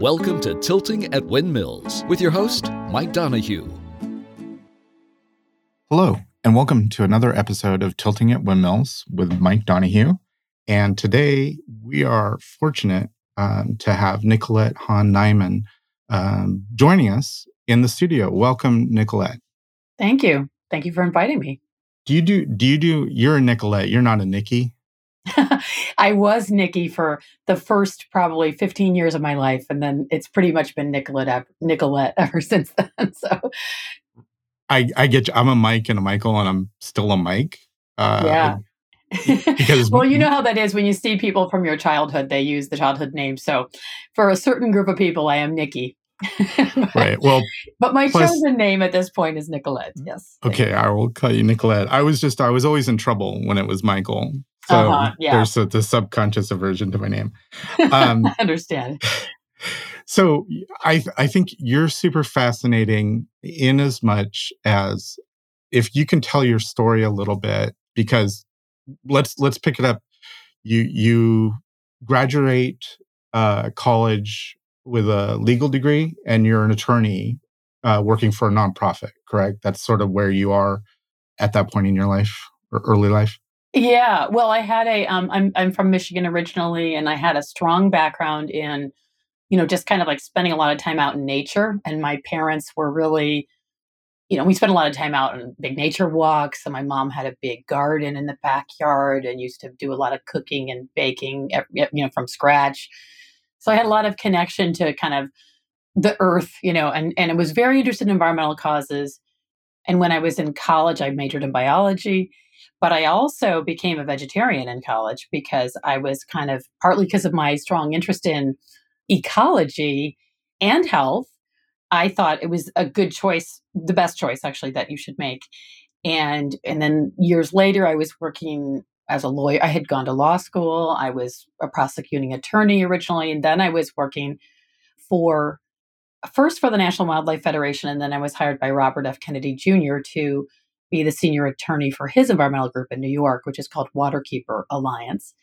Welcome to Tilting at Windmills with your host, Mike Donahue. Hello, and welcome to another episode of Tilting at Windmills with Mike Donahue. And today we are fortunate um, to have Nicolette Hahn Niman um, joining us in the studio. Welcome, Nicolette. Thank you. Thank you for inviting me. Do you do, do you do, you're a Nicolette, you're not a Nikki? I was Nikki for the first probably 15 years of my life, and then it's pretty much been Nicolette, Nicolette ever since then. So, I I get you. I'm a Mike and a Michael, and I'm still a Mike. Uh, yeah. because well, you know how that is when you see people from your childhood; they use the childhood name. So, for a certain group of people, I am Nikki. right. Well, but my plus, chosen name at this point is Nicolette. Yes. Okay, I will call you Nicolette. I was just I was always in trouble when it was Michael. So uh-huh, yeah. there's a, the subconscious aversion to my name. Um, I understand. So I I think you're super fascinating in as much as if you can tell your story a little bit because let's let's pick it up. You you graduate uh, college with a legal degree and you're an attorney uh, working for a nonprofit, correct? That's sort of where you are at that point in your life or early life. Yeah, well, I had a um, I'm I'm from Michigan originally, and I had a strong background in, you know, just kind of like spending a lot of time out in nature. And my parents were really, you know, we spent a lot of time out on big nature walks. And my mom had a big garden in the backyard and used to do a lot of cooking and baking, you know, from scratch. So I had a lot of connection to kind of the earth, you know, and and I was very interested in environmental causes. And when I was in college, I majored in biology but I also became a vegetarian in college because I was kind of partly because of my strong interest in ecology and health. I thought it was a good choice, the best choice actually that you should make. And and then years later I was working as a lawyer. I had gone to law school. I was a prosecuting attorney originally and then I was working for first for the National Wildlife Federation and then I was hired by Robert F Kennedy Jr. to be the senior attorney for his environmental group in New York, which is called Waterkeeper Alliance.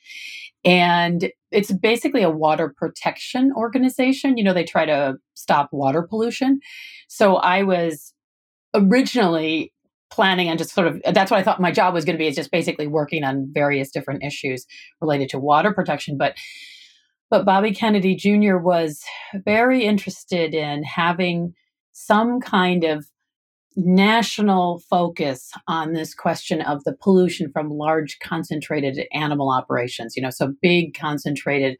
And it's basically a water protection organization. You know, they try to stop water pollution. So I was originally planning on just sort of that's what I thought my job was going to be is just basically working on various different issues related to water protection. But but Bobby Kennedy Jr. was very interested in having some kind of national focus on this question of the pollution from large concentrated animal operations, you know, so big concentrated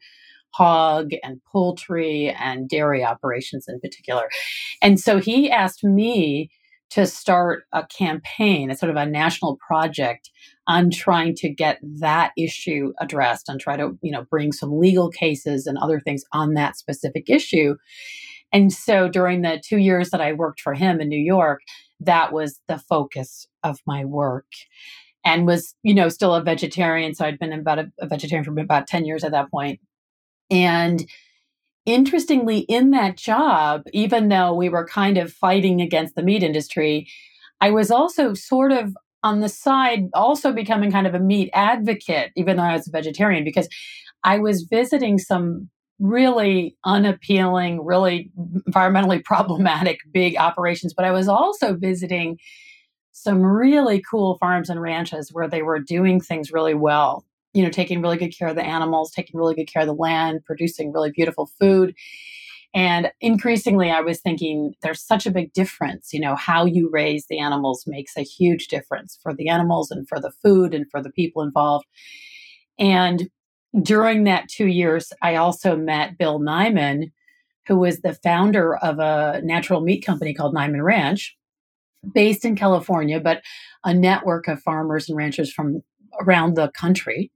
hog and poultry and dairy operations in particular. And so he asked me to start a campaign, a sort of a national project on trying to get that issue addressed and try to, you know, bring some legal cases and other things on that specific issue. And so during the two years that I worked for him in New York, that was the focus of my work and was you know still a vegetarian so i'd been about a, a vegetarian for about 10 years at that point. And interestingly in that job even though we were kind of fighting against the meat industry i was also sort of on the side also becoming kind of a meat advocate even though i was a vegetarian because i was visiting some really unappealing, really environmentally problematic big operations. But I was also visiting some really cool farms and ranches where they were doing things really well. You know, taking really good care of the animals, taking really good care of the land, producing really beautiful food. And increasingly, I was thinking there's such a big difference. You know, how you raise the animals makes a huge difference for the animals and for the food and for the people involved. And during that two years, I also met Bill Niman, who was the founder of a natural meat company called Niman Ranch, based in California, but a network of farmers and ranchers from around the country.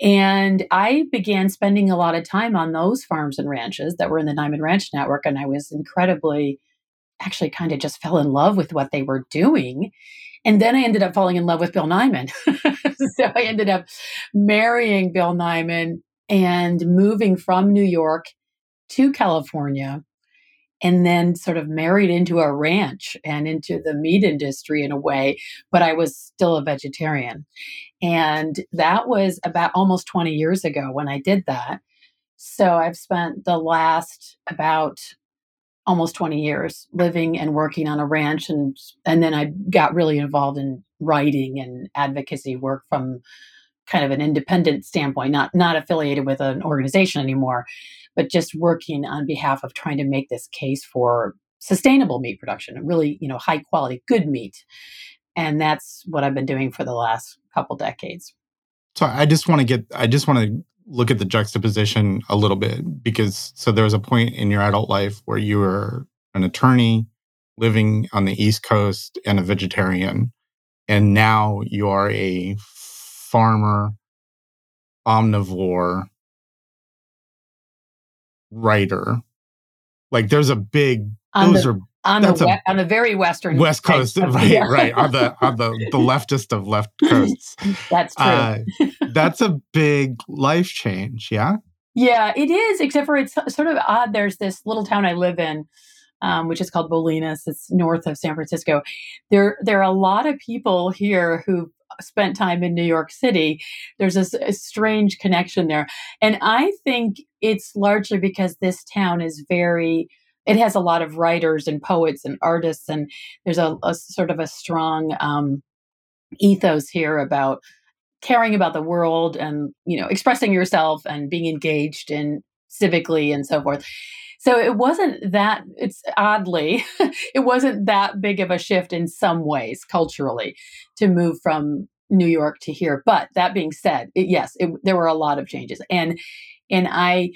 And I began spending a lot of time on those farms and ranches that were in the Niman Ranch network. And I was incredibly, actually, kind of just fell in love with what they were doing. And then I ended up falling in love with Bill Niman. so I ended up marrying Bill Niman and moving from New York to California and then sort of married into a ranch and into the meat industry in a way, but I was still a vegetarian. And that was about almost 20 years ago when I did that. So I've spent the last about almost 20 years living and working on a ranch and and then I got really involved in writing and advocacy work from kind of an independent standpoint, not not affiliated with an organization anymore, but just working on behalf of trying to make this case for sustainable meat production, really, you know, high quality, good meat. And that's what I've been doing for the last couple decades. So I just want to get I just want to look at the juxtaposition a little bit because so there was a point in your adult life where you were an attorney living on the East Coast and a vegetarian. And now you are a farmer, omnivore, writer. Like there's a big those the- are On the That's a- on the very western West Coast, of- right, yeah. right. On the on the the leftist of left coasts. That's true. Uh, that's a big life change, yeah? Yeah, it is, except for it's sort of odd. There's this little town I live in, um, which is called Bolinas. It's north of San Francisco. There, there are a lot of people here who spent time in New York City. There's a, s- a strange connection there, and I think it's largely because this town is very. It has a lot of writers and poets and artists, and there's a, a sort of a strong um, ethos here about caring about the world and you know expressing yourself and being engaged in civically and so forth. So it wasn't that it's oddly it wasn't that big of a shift in some ways culturally to move from new york to here. But that being said it, yes it, there were a lot of changes. And and i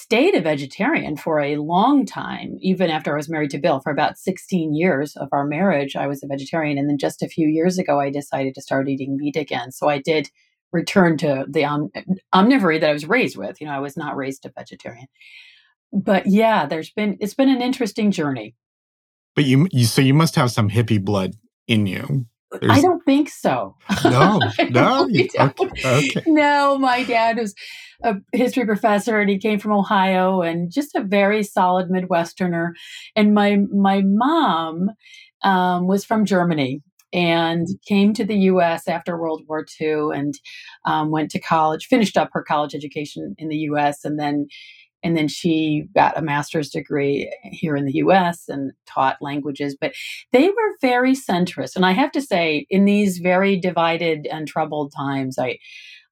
stayed a vegetarian for a long time even after i was married to bill. For about 16 years of our marriage i was a vegetarian and then just a few years ago i decided to start eating meat again. So i did return to the om- omnivory that i was raised with. You know i was not raised a vegetarian. But yeah there's been it's been an interesting journey. But you, you so you must have some hippie blood in you. I don't think so No, no. you- Okay, don't. okay. No, my dad was a history professor and he came from Ohio and just a very solid Midwesterner. And my my mom um, was from Germany and came to the U.S. after World War II and um, went to college, finished up her college education in the U.S. and then and then she got a master's degree here in the US and taught languages. But they were very centrist. And I have to say, in these very divided and troubled times, I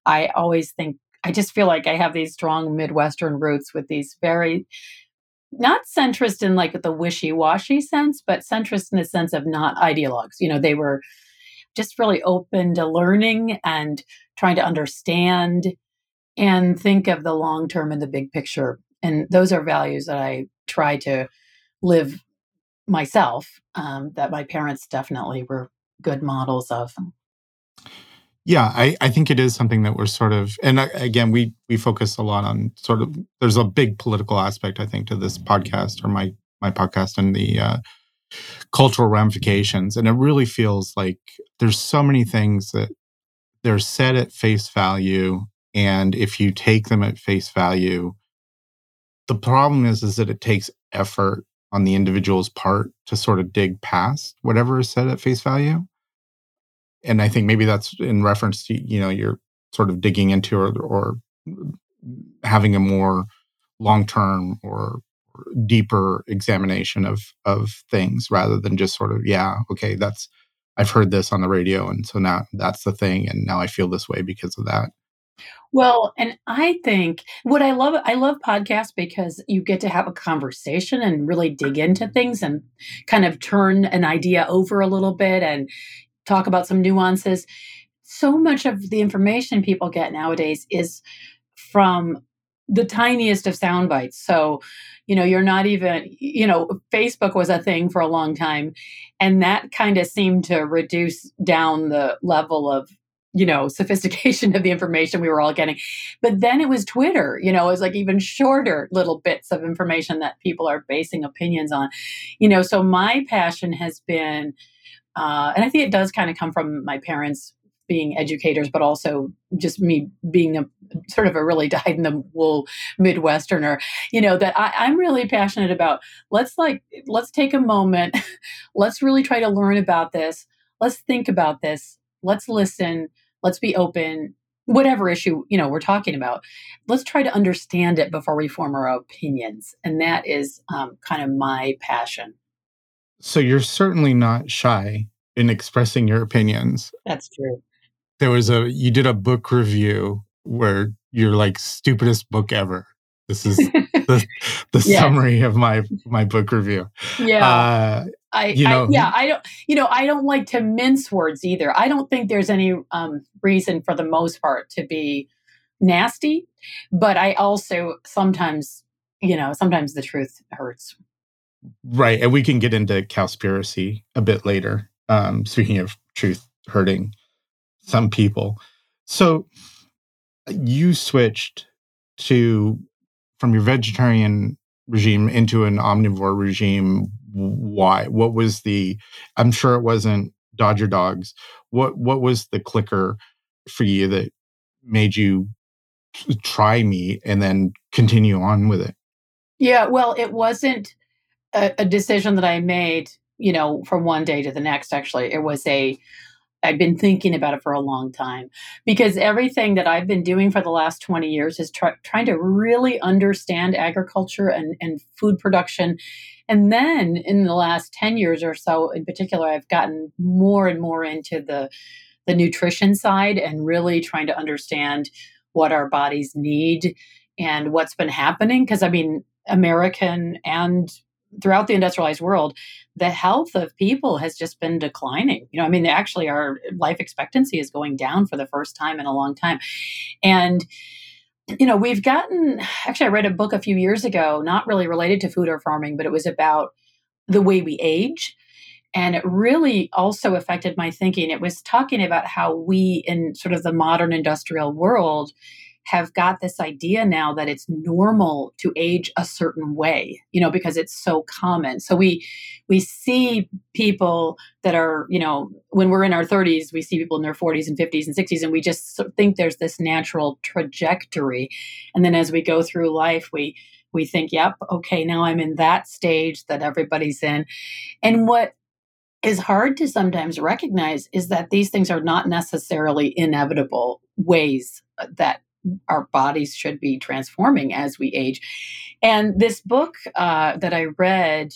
I always think I just feel like I have these strong Midwestern roots with these very not centrist in like the wishy-washy sense, but centrist in the sense of not ideologues. You know, they were just really open to learning and trying to understand and think of the long term and the big picture. And those are values that I try to live myself, um, that my parents definitely were good models of. Yeah, I, I think it is something that we're sort of, and again, we we focus a lot on sort of. There's a big political aspect, I think, to this podcast or my my podcast and the uh, cultural ramifications, and it really feels like there's so many things that they're said at face value, and if you take them at face value, the problem is is that it takes effort on the individual's part to sort of dig past whatever is said at face value and I think maybe that's in reference to you know you're sort of digging into or, or having a more long term or deeper examination of of things rather than just sort of yeah okay that's I've heard this on the radio and so now that's the thing and now I feel this way because of that. Well, and I think what I love, I love podcasts because you get to have a conversation and really dig into things and kind of turn an idea over a little bit and talk about some nuances. So much of the information people get nowadays is from the tiniest of sound bites. So, you know, you're not even, you know, Facebook was a thing for a long time, and that kind of seemed to reduce down the level of you know sophistication of the information we were all getting. But then it was twitter you know it was like even shorter little bits of information that people are basing opinions on. You know so my passion has been uh, and i think it does kind of come from my parents being educators but also just me being a sort of a really dyed in the wool midwesterner you know that I, i'm really passionate about let's like let's take a moment let's really try to learn about this let's think about this let's listen let's be open whatever issue you know we're talking about let's try to understand it before we form our opinions. And that is um, kind of my passion. So you're certainly not shy in expressing your opinions. That's true. There was a you did a book review where you're like stupidest book ever. This is the, the yeah. summary of my my book review. Yeah. Uh, I, you know, I, yeah, I don't, you know, I don't like to mince words either. I don't think there's any um, reason for the most part to be nasty, but I also sometimes, you know, sometimes the truth hurts. Right. And we can get into conspiracy a bit later. Um, speaking of truth hurting some people. So you switched to from your vegetarian regime into an omnivore regime why what was the i'm sure it wasn't dodger dogs what what was the clicker for you that made you try me and then continue on with it yeah well it wasn't a, a decision that i made you know from one day to the next actually it was a I've been thinking about it for a long time because everything that I've been doing for the last 20 years is try, trying to really understand agriculture and, and food production. And then in the last 10 years or so, in particular, I've gotten more and more into the, the nutrition side and really trying to understand what our bodies need and what's been happening. Because I mean, American and throughout the industrialized world, the health of people has just been declining. You know, I mean, actually, our life expectancy is going down for the first time in a long time. And, you know, we've gotten actually, I read a book a few years ago, not really related to food or farming, but it was about the way we age. And it really also affected my thinking. It was talking about how we, in sort of the modern industrial world, have got this idea now that it's normal to age a certain way you know because it's so common. So we we see people that are you know when we're in our 30s we see people in their 40s and 50s and 60s and we just think there's this natural trajectory. And then as we go through life we we think yep okay now i'm in that stage that everybody's in. And what is hard to sometimes recognize is that these things are not necessarily inevitable ways uh, that our bodies should be transforming as we age. And this book uh, that I read,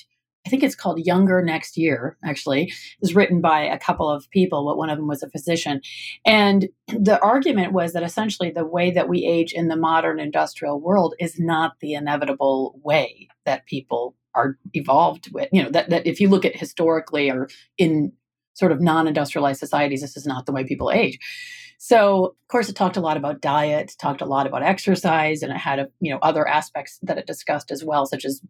I think it's called Younger Next Year, actually, is written by a couple of people, but one of them was a physician. And the argument was that essentially the way that we age in the modern industrial world is not the inevitable way that people are evolved with. You know, that, that if you look at historically or in sort of non industrialized societies, this is not the way people age. So, of course, it talked a lot about diet, talked a lot about exercise, and it had a, you know other aspects that it discussed as well, such as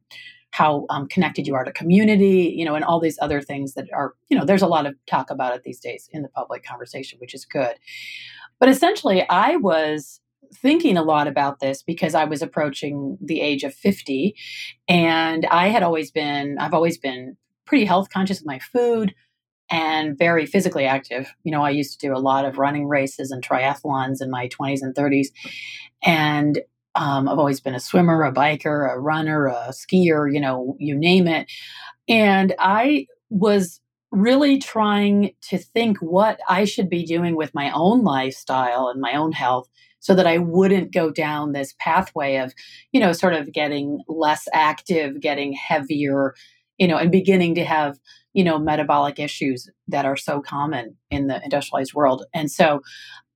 how um, connected you are to community, you know, and all these other things that are, you know, there's a lot of talk about it these days in the public conversation, which is good. But essentially, I was thinking a lot about this because I was approaching the age of 50 and I had always been I've always been pretty health conscious of my food, and very physically active. You know, I used to do a lot of running races and triathlons in my 20s and 30s. And um, I've always been a swimmer, a biker, a runner, a skier, you know, you name it. And I was really trying to think what I should be doing with my own lifestyle and my own health so that I wouldn't go down this pathway of, you know, sort of getting less active, getting heavier, you know, and beginning to have you know, metabolic issues that are so common in the industrialized world. And so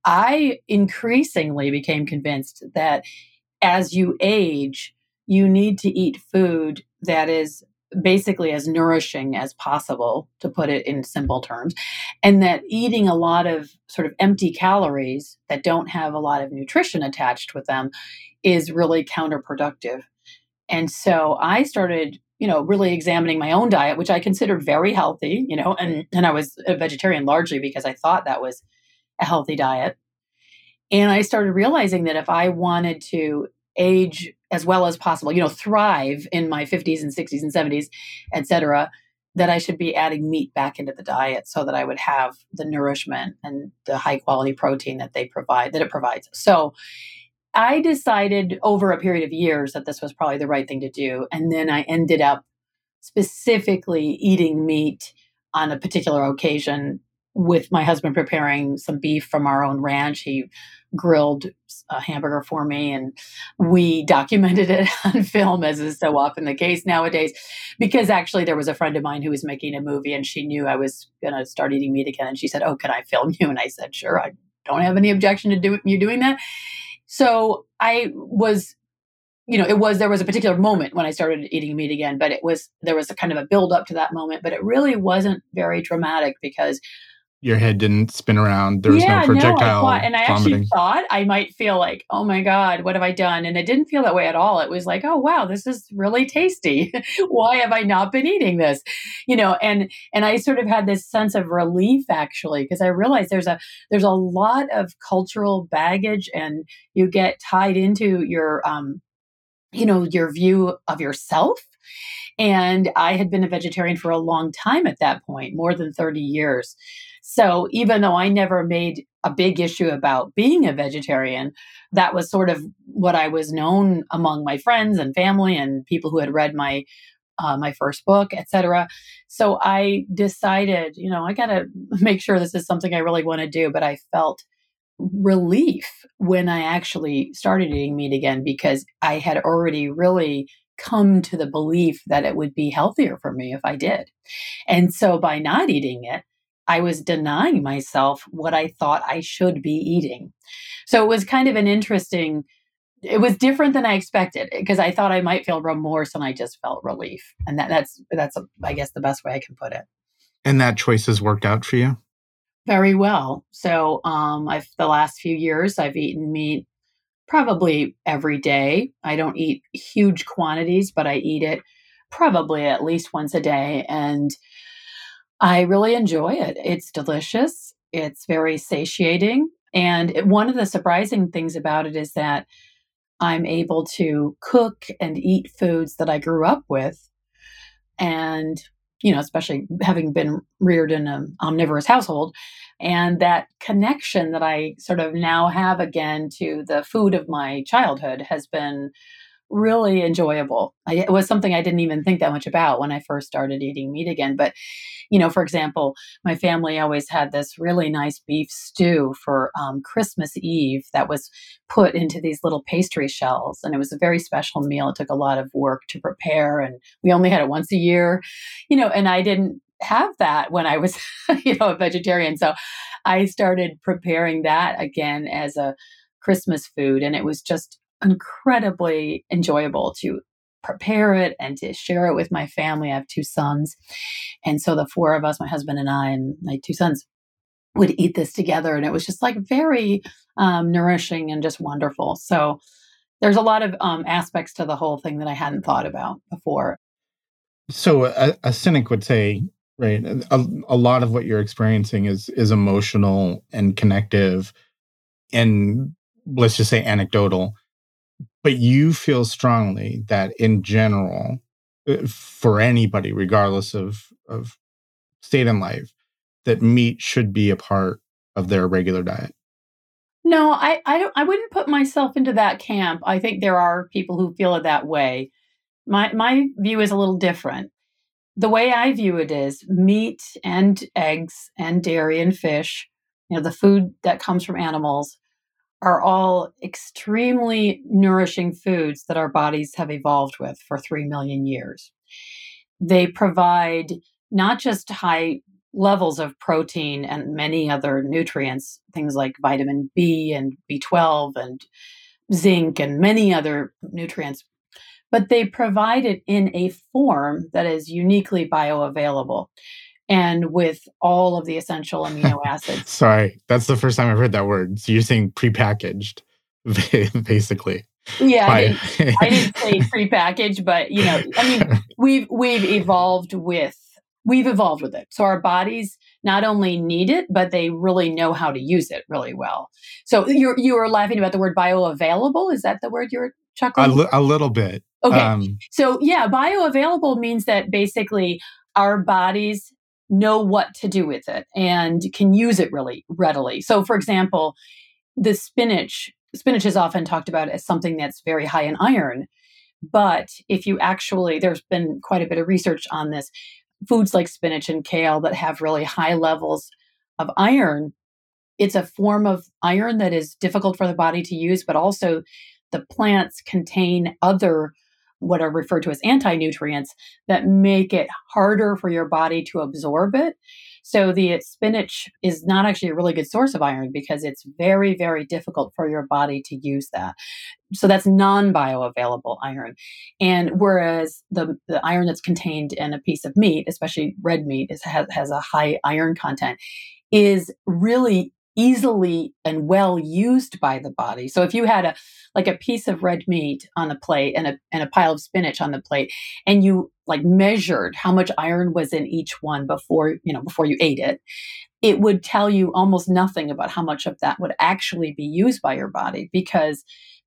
I increasingly became convinced that as you age, you need to eat food that is basically as nourishing as possible, to put it in simple terms, and that eating a lot of sort of empty calories that don't have a lot of nutrition attached with them is really counterproductive. And so I started you know, really examining my own diet, which I considered very healthy, you know, and, and I was a vegetarian largely because I thought that was a healthy diet. And I started realizing that if I wanted to age as well as possible, you know, thrive in my 50s and 60s and 70s, et cetera, that I should be adding meat back into the diet so that I would have the nourishment and the high quality protein that they provide, that it provides. So I decided over a period of years that this was probably the right thing to do. And then I ended up specifically eating meat on a particular occasion with my husband preparing some beef from our own ranch. He grilled a hamburger for me and we documented it on film as is so often the case nowadays because actually there was a friend of mine who was making a movie and she knew i was going to start eating meat again and she said oh can i film you and i said sure i don't have any objection to do, you doing that so i was you know it was there was a particular moment when i started eating meat again but it was there was a kind of a build up to that moment but it really wasn't very dramatic because your head didn't spin around. There was yeah, no projectile. No, and I vomiting. actually thought I might feel like, oh my God, what have I done? And it didn't feel that way at all. It was like, oh wow, this is really tasty. Why have I not been eating this? You know, and and I sort of had this sense of relief actually, because I realized there's a there's a lot of cultural baggage and you get tied into your um, you know, your view of yourself. And I had been a vegetarian for a long time at that point, more than 30 years. So even though I never made a big issue about being a vegetarian, that was sort of what I was known among my friends and family and people who had read my uh, my first book, etc. So I decided, you know, I got to make sure this is something I really want to do. But I felt relief when I actually started eating meat again because I had already really come to the belief that it would be healthier for me if I did. And so by not eating it, I was denying myself what I thought I should be eating. So it was kind of an interesting it was different than I expected because I thought I might feel remorse and I just felt relief. And that, that's that's a, I guess the best way I can put it. And that choice has worked out for you? Very well. So um I've the last few years I've eaten meat probably every day. I don't eat huge quantities, but I eat it probably at least once a day and I really enjoy it. It's delicious, it's very satiating. And it, one of the surprising things about it is that I'm able to cook and eat foods that I grew up with. And, you know, especially having been reared in an omnivorous household, and that connection that I sort of now have again to the food of my childhood has been really enjoyable. I, it was something I didn't even think that much about when I first started eating meat again. But, you know, for example, my family always had this really nice beef stew for um, Christmas Eve that was put into these little pastry shells. And it was a very special meal. It took a lot of work to prepare. And we only had it once a year, you know, and I didn't have that when I was, you know, a vegetarian. So I started preparing that again as a Christmas food. And it was just incredibly enjoyable to prepare it and to share it with my family. I have two sons. And so the four of us, my husband and I, and my two sons, would eat this together. And it was just like very um, nourishing and just wonderful. So there's a lot of um, aspects to the whole thing that I hadn't thought about before. So a, a cynic would say, right, a, a lot of what you're experiencing is is emotional and connective, and let's just say anecdotal but you feel strongly that in general uh, for anybody regardless of of state in life that meat should be a part of their regular diet? No i i don't i wouldn't put myself into that camp. I think there are people who feel it that way. My my view is a little different. The way i view it is meat and eggs and dairy and fish you know the food that comes from animals are all extremely nourishing foods that our bodies have evolved with for 3 million years. They provide not just high levels of protein and many other nutrients, things like vitamin B and B12 and zinc and many other nutrients, but they provide it in a form that is uniquely bioavailable and with all of the essential amino acids. Sorry, that's the first time I've heard that word. So you're saying prepackaged, basically. Yeah, I didn't, I didn't say prepackaged, but you know, I mean, we've we've evolved with we've evolved with it. So our bodies not only need it, but they really know how to use it really well. So you you were laughing about the word bioavailable. Is that the word you were chuckling? A, li- a little bit. Okay. Um, so yeah, bioavailable means that basically our bodies know what to do with it and can use it really readily. So, for example, the spinach, spinach is often talked about as something that's very high in iron. But if you actually, there's been quite a bit of research on this. Foods like spinach and kale that have really high levels of iron it's a form of iron that is difficult for the body to use, but also the plants contain other what are referred to as anti nutrients that make it harder for your body to absorb it. So the spinach is not actually a really good source of iron because it's very, very difficult for your body to use that. So that's non bioavailable iron. And whereas the, the iron that's contained in a piece of meat, especially red meat, is, has, has a high iron content, is really easily and well used by the body. So if you had a like a piece of red meat on the plate and a and a pile of spinach on the plate and you like measured how much iron was in each one before, you know, before you ate it, it would tell you almost nothing about how much of that would actually be used by your body because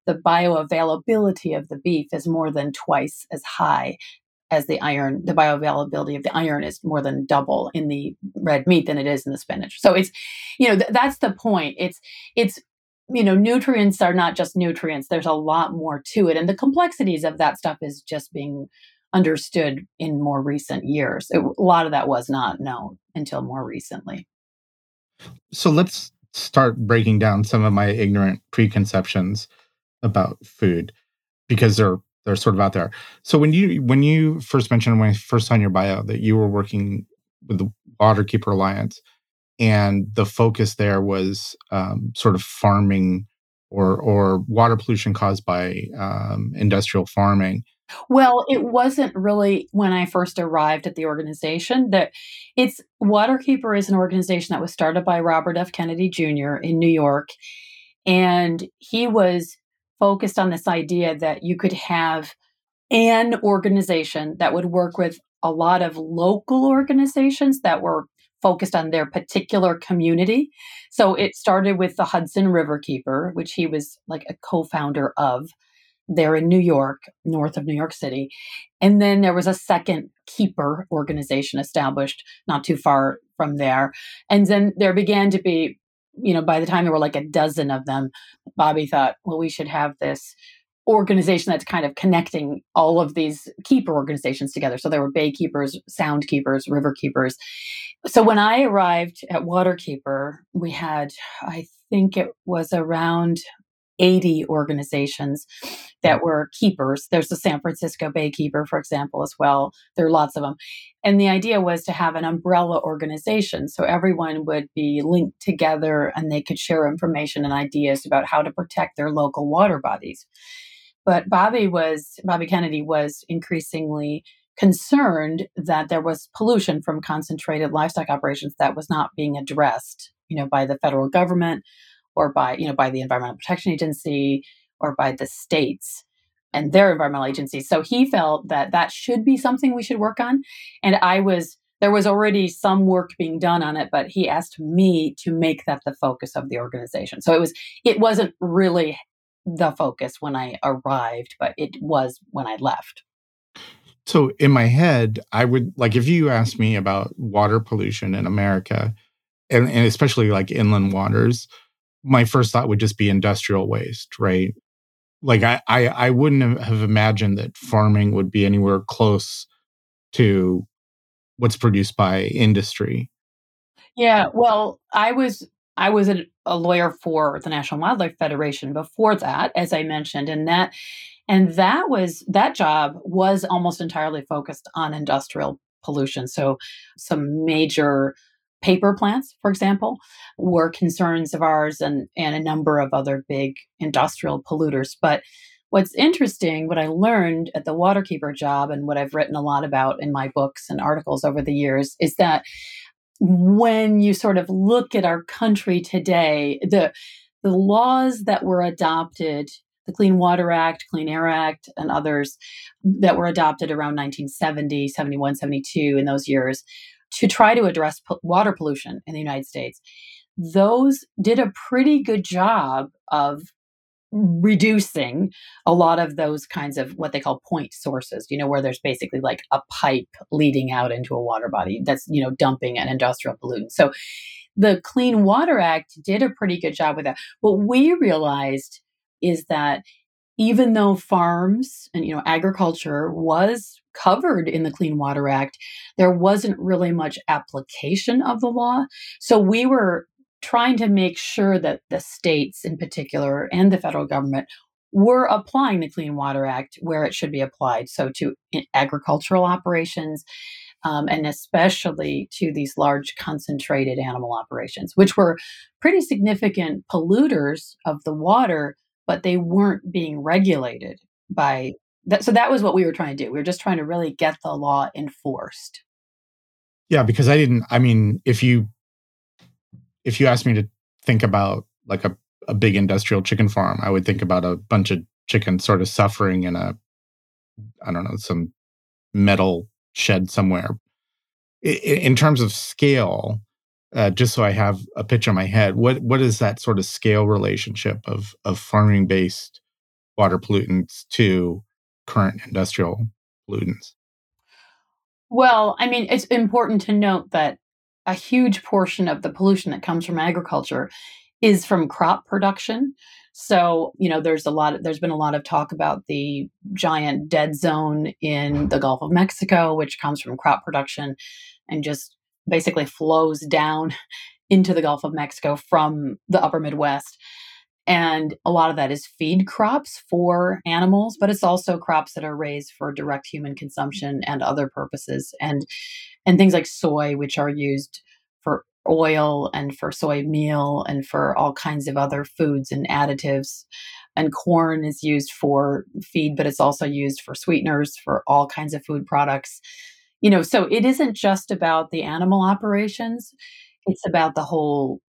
the bioavailability of the beef is more than twice as high as the iron, the bioavailability of the iron is more than double in the red meat than it is in the spinach. So it's, you know, th- that's the point. It's, it's, you know, nutrients are not just nutrients. There's a lot more to it. And the complexities of that stuff is just being understood in more recent years. It, a lot of that was not known until more recently. So let's start breaking down some of my ignorant preconceptions about food because they're they're sort of out there. So when you when you first mentioned when I first saw in your bio that you were working with the Waterkeeper Alliance, and the focus there was um, sort of farming or or water pollution caused by um, industrial farming. Well, it wasn't really when I first arrived at the organization that it's Waterkeeper is an organization that was started by Robert F. Kennedy Jr. in New York. And he was focused on this idea that you could have an organization that would work with a lot of local organizations that were focused on their particular community. So it started with the Hudson River Keeper, which he was like a co founder of there in New York, north of New York City. And then there was a second keeper organization established not too far from there. And then there began to be you know, by the time there were like a dozen of them, Bobby thought, well, we should have this organization that's kind of connecting all of these keeper organizations together. So there were bay keepers, sound keepers, river keepers. So when I arrived at Waterkeeper, we had, I think it was around 80 organizations that were keepers. There's the San Francisco Bay Keeper, for example, as well. There are lots of them. And the idea was to have an umbrella organization so everyone would be linked together and they could share information and ideas about how to protect their local water bodies. But Bobby was, Bobby Kennedy was increasingly concerned that there was pollution from concentrated livestock operations that was not being addressed, you know, by the federal government or by, you know, by the Environmental Protection Agency or by the states and their environmental agencies. So he felt that that should be something we should work on. And I was, there was already some work being done on it, but he asked me to make that the focus of the organization. So it was, it wasn't really the focus when I arrived, but it was when I left. So in my head, I would like if you asked me about water pollution in America, and, and especially like inland waters, my first thought would just be industrial waste, right? Like I, I, I wouldn't have imagined that farming would be anywhere close to what's produced by industry. Yeah, well, I was I was a, a lawyer for the National Wildlife Federation before that, as I mentioned, and that and that was that job was almost entirely focused on industrial pollution. So some major paper plants, for example, were concerns of ours and, and a number of other big industrial polluters. But what's interesting, what I learned at the Waterkeeper job and what I've written a lot about in my books and articles over the years is that when you sort of look at our country today, the the laws that were adopted the Clean Water Act, Clean Air Act, and others that were adopted around 1970, 71, 72 in those years to try to address po- water pollution in the United States, those did a pretty good job of reducing a lot of those kinds of what they call point sources you know where there's basically like a pipe leading out into a water body that's you know dumping an industrial pollutant. So the clean water act did a pretty good job with that. What we realized is that even though farms and you know agriculture was covered in the Clean Water Act, there wasn't really much application of the law. So we were trying to make sure that the states in particular and the federal government were applying the Clean Water Act where it should be applied. So to agricultural operations, um, and especially to these large concentrated animal operations, which were pretty significant polluters of the water, but they weren't being regulated by that. So that was what we were trying to do. We were just trying to really get the law enforced. Yeah, because I didn't, I mean, if you if you asked me to think about like a, a big industrial chicken farm, I would think about a bunch of chickens sort of suffering in a I don't know, some metal shed somewhere. In terms of scale, uh, just so I have a picture in my head, what what is that sort of scale relationship of of farming based water pollutants to current industrial pollutants? Well, I mean, it's important to note that a huge portion of the pollution that comes from agriculture is from crop production. So, you know, there's a lot of, there's been a lot of talk about the giant dead zone in the Gulf of Mexico, which comes from crop production and just basically flows down into the Gulf of Mexico from the upper Midwest. And a lot of that is feed crops for animals, but it's also crops that are raised for direct human consumption and other purposes. And and things like soy, which are used for oil and for soy meal and for all kinds of other foods and additives. And corn is used for feed, but it's also used for sweeteners for all kinds of food products. You know, so it isn't just about the animal operations, it's about the whole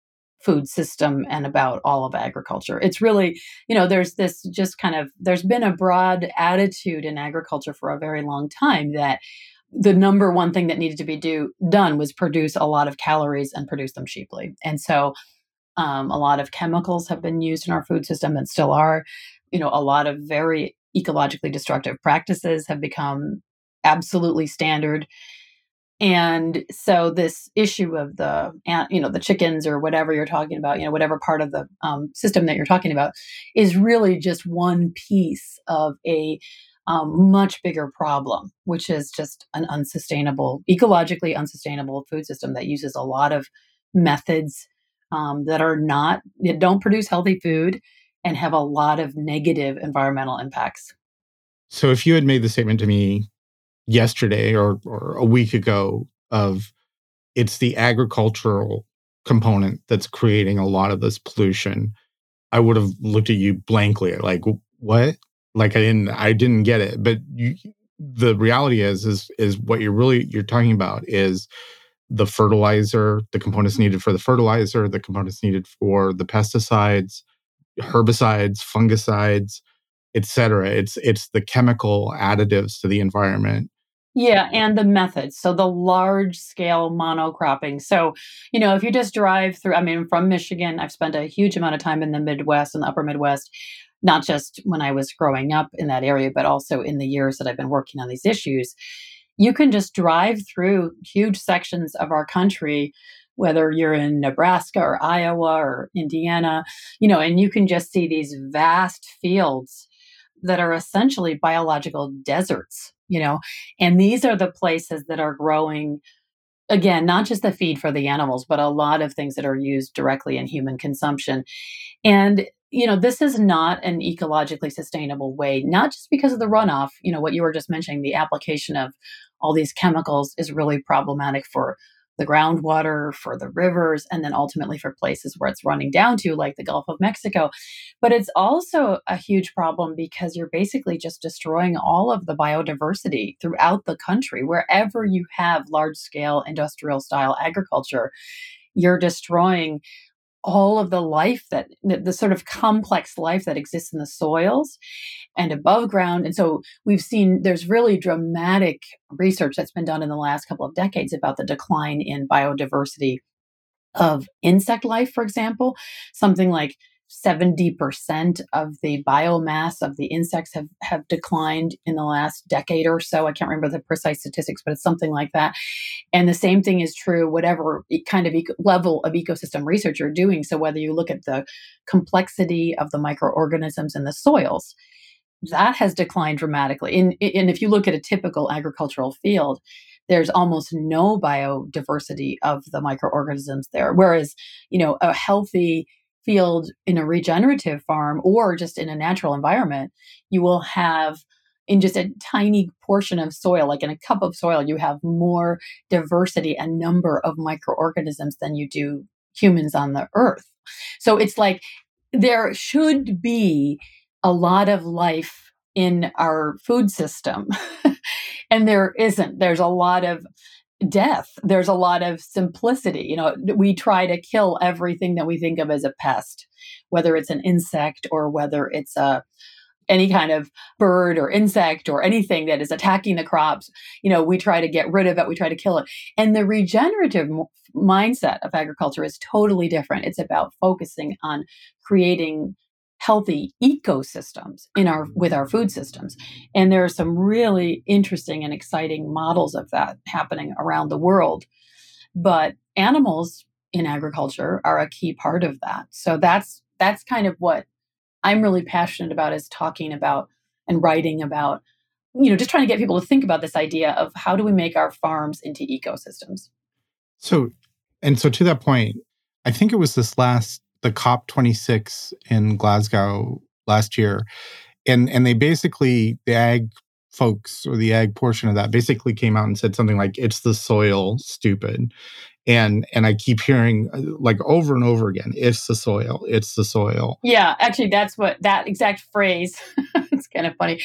food system and about all of agriculture. It's really, you know, there's this just kind of, there's been a broad attitude in agriculture for a very long time that the number one thing that needed to be do, done was produce a lot of calories and produce them cheaply. And so um, a lot of chemicals have been used in our food system and still are. You know, a lot of very ecologically destructive practices have become absolutely standard. And so this issue of the, you know, the chickens or whatever you're talking about, you know, whatever part of the um, system that you're talking about is really just one piece of a um, much bigger problem, which is just an unsustainable, ecologically unsustainable food system that uses a lot of methods um, that are not, that don't produce healthy food and have a lot of negative environmental impacts. So if you had made the statement to me yesterday or, or a week ago of it's the agricultural component that's creating a lot of this pollution, I would have looked at you blankly like, what? like I didn't I didn't get it. But you, the reality is is is what you're really you're talking about is the fertilizer, the components needed for the fertilizer, the components needed for the pesticides, herbicides, fungicides, etc. It's it's the chemical additives to the environment. Yeah, and the methods. So the large scale monocropping. So, you know, if you just drive through, I mean, from Michigan, I've spent a huge amount of time in the Midwest and the upper Midwest not just when I was growing up in that area, but also in the years that I've been working on these issues. You can just drive through huge sections of our country, whether you're in Nebraska or Iowa or Indiana, you know, and you can just see these vast fields that are essentially biological deserts, you know, and these are the places that are growing again, not just the feed for the animals, but a lot of things that are used directly in human consumption. And you know, this is not an ecologically sustainable way, not just because of the runoff, you know, what you were just mentioning, the application of all these chemicals is really problematic for the groundwater, for the rivers, and then ultimately for places where it's running down to, like the Gulf of Mexico. But it's also a huge problem because you're basically just destroying all of the biodiversity throughout the country. Wherever you have large scale industrial style agriculture, you're destroying all of the life that the, the, sort of complex life that exists in the soils and above ground. And so we've seen there's really dramatic research that's been done in the last couple of decades about the decline in biodiversity of insect life, for example. Something like 70% of the biomass of the insects have, have declined in the last decade or so. I can't remember the precise statistics, but it's something like that. And the same thing is true, whatever kind of eco- level of ecosystem research you're doing. So, whether you look at the complexity of the microorganisms in the soils, that has declined dramatically. And, and if you look at a typical agricultural field, there's almost no biodiversity of the microorganisms there. Whereas, you know, a healthy field in a regenerative farm or just in a natural environment, you will have in just a tiny portion of soil, like in a cup of soil, you have more diversity and number of microorganisms than you do humans on the earth. So it's like there should be a lot of life in our food system. and there isn't. There's a lot of death. There's a lot of simplicity. You know, we try to kill everything that we think of as a pest, whether it's an insect or whether it's a any kind of bird or insect or anything that is attacking the crops, you know, we try to get rid of it, we try to kill it. And the regenerative m- mindset of agriculture is totally different. It's about focusing on creating healthy ecosystems in our with our food systems. And there are some really interesting and exciting models of that happening around the world. But animals in agriculture are a key part of that. So that's that's kind of what i'm really passionate about is talking about and writing about you know just trying to get people to think about this idea of how do we make our farms into ecosystems. So and so to that point i think it was this last the COP26 in Glasgow last year, and and they basically the ag folks or the ag portion of that basically came out and said something like it's the soil stupid. And and i keep hearing uh, like over and over again it's the soil it's the soil. Yeah actually that's what that exact phrase it's kind of funny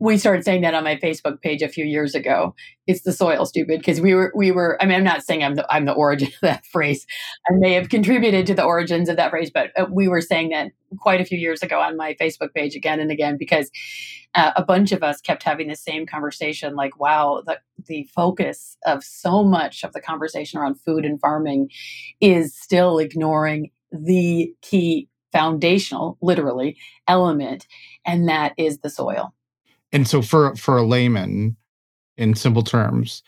we started saying that on my Facebook page a few years ago. It's the soil, stupid, because we were we were. I mean, I'm not saying I'm the I'm the origin of that phrase. I may have contributed to the origins of that phrase, but uh, we were saying that quite a few years ago on my Facebook page again and again because uh, a bunch of us kept having the same conversation. Like, wow, the the focus of so much of the conversation around food and farming is still ignoring the key foundational, literally, element, and that is the soil and so for for a layman, in simple terms,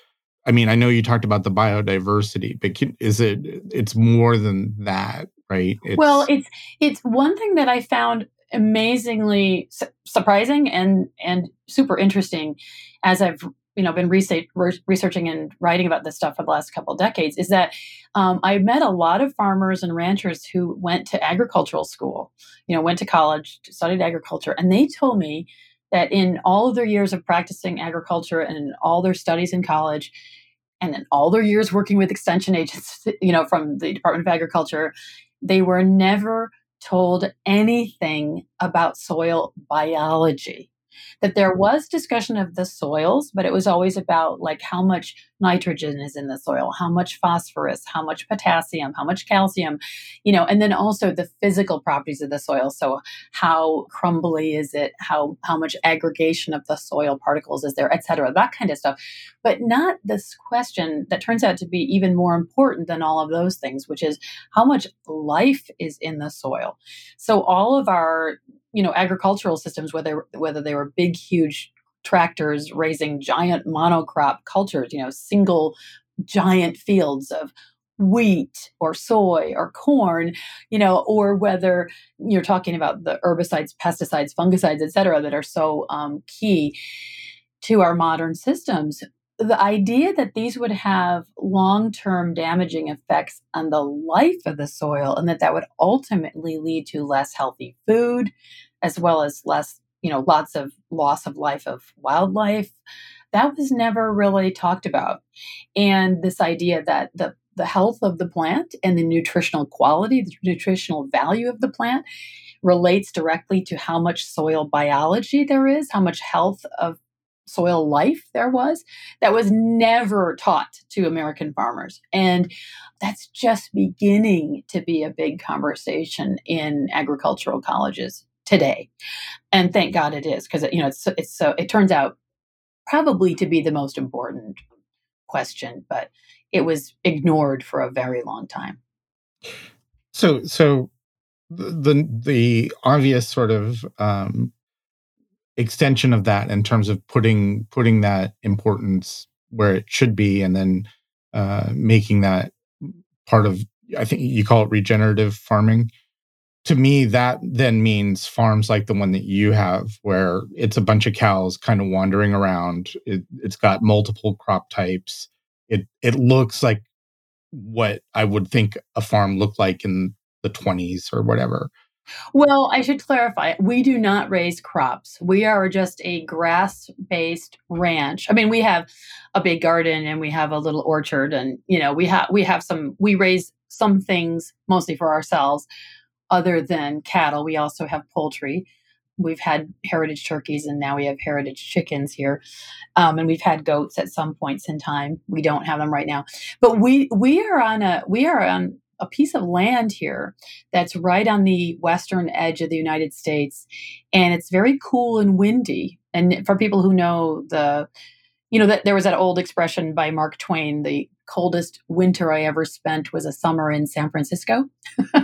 I mean, I know you talked about the biodiversity, but can, is it? It's more than that, right? It's, well, it's it's one thing that I found amazingly su- surprising and and super interesting as I've you know been research, researching and writing about this stuff for the last couple of decades is that um, I met a lot of farmers and ranchers who went to agricultural school, you know, went to college, studied agriculture, and they told me that in all of their years of practicing agriculture and all their studies in college and in all their years working with extension agents you know from the department of agriculture they were never told anything about soil biology that there was discussion of the soils, but it was always about like how much nitrogen is in the soil, how much phosphorus, how much potassium, how much calcium, you know, and then also the physical properties of the soil. So how crumbly is it? How how much aggregation of the soil particles is there, et cetera, that kind of stuff. But not this question that turns out to be even more important than all of those things, which is how much life is in the soil. So all of our you know agricultural systems whether whether they were big huge tractors raising giant monocrop cultures you know single giant fields of wheat or soy or corn you know or whether you're talking about the herbicides pesticides fungicides et cetera that are so um, key to our modern systems the idea that these would have long-term damaging effects on the life of the soil and that that would ultimately lead to less healthy food as well as less you know lots of loss of life of wildlife that was never really talked about. And this idea that the the health of the plant and the nutritional quality the nutritional value of the plant relates directly to how much soil biology there is how much health of soil life there was that was never taught to American farmers. And that's just beginning to be a big conversation in agricultural colleges today. And thank God it is because you know it's it's so it turns out probably to be the most important question, but it was ignored for a very long time. So so the the obvious sort of um, extension of that in terms of putting putting that importance where it should be and then uh, making that part of i think you call it regenerative farming to me, that then means farms like the one that you have, where it's a bunch of cows kind of wandering around. It, it's got multiple crop types. It it looks like what I would think a farm looked like in the 20s or whatever. Well, I should clarify. We do not raise crops. We are just a grass based ranch. I mean, we have a big garden and we have a little orchard and you know, we have we have some we raise some things mostly for ourselves other than cattle. We also have poultry. We've had heritage turkeys and now we have heritage chickens here. Um, and we've had goats at some points in time. We don't have them right now. But we we are on a we are on a piece of land here that's right on the western edge of the United States. And it's very cool and windy. And for people who know the, you know, that there was that old expression by Mark Twain, the coldest winter I ever spent was a summer in San Francisco.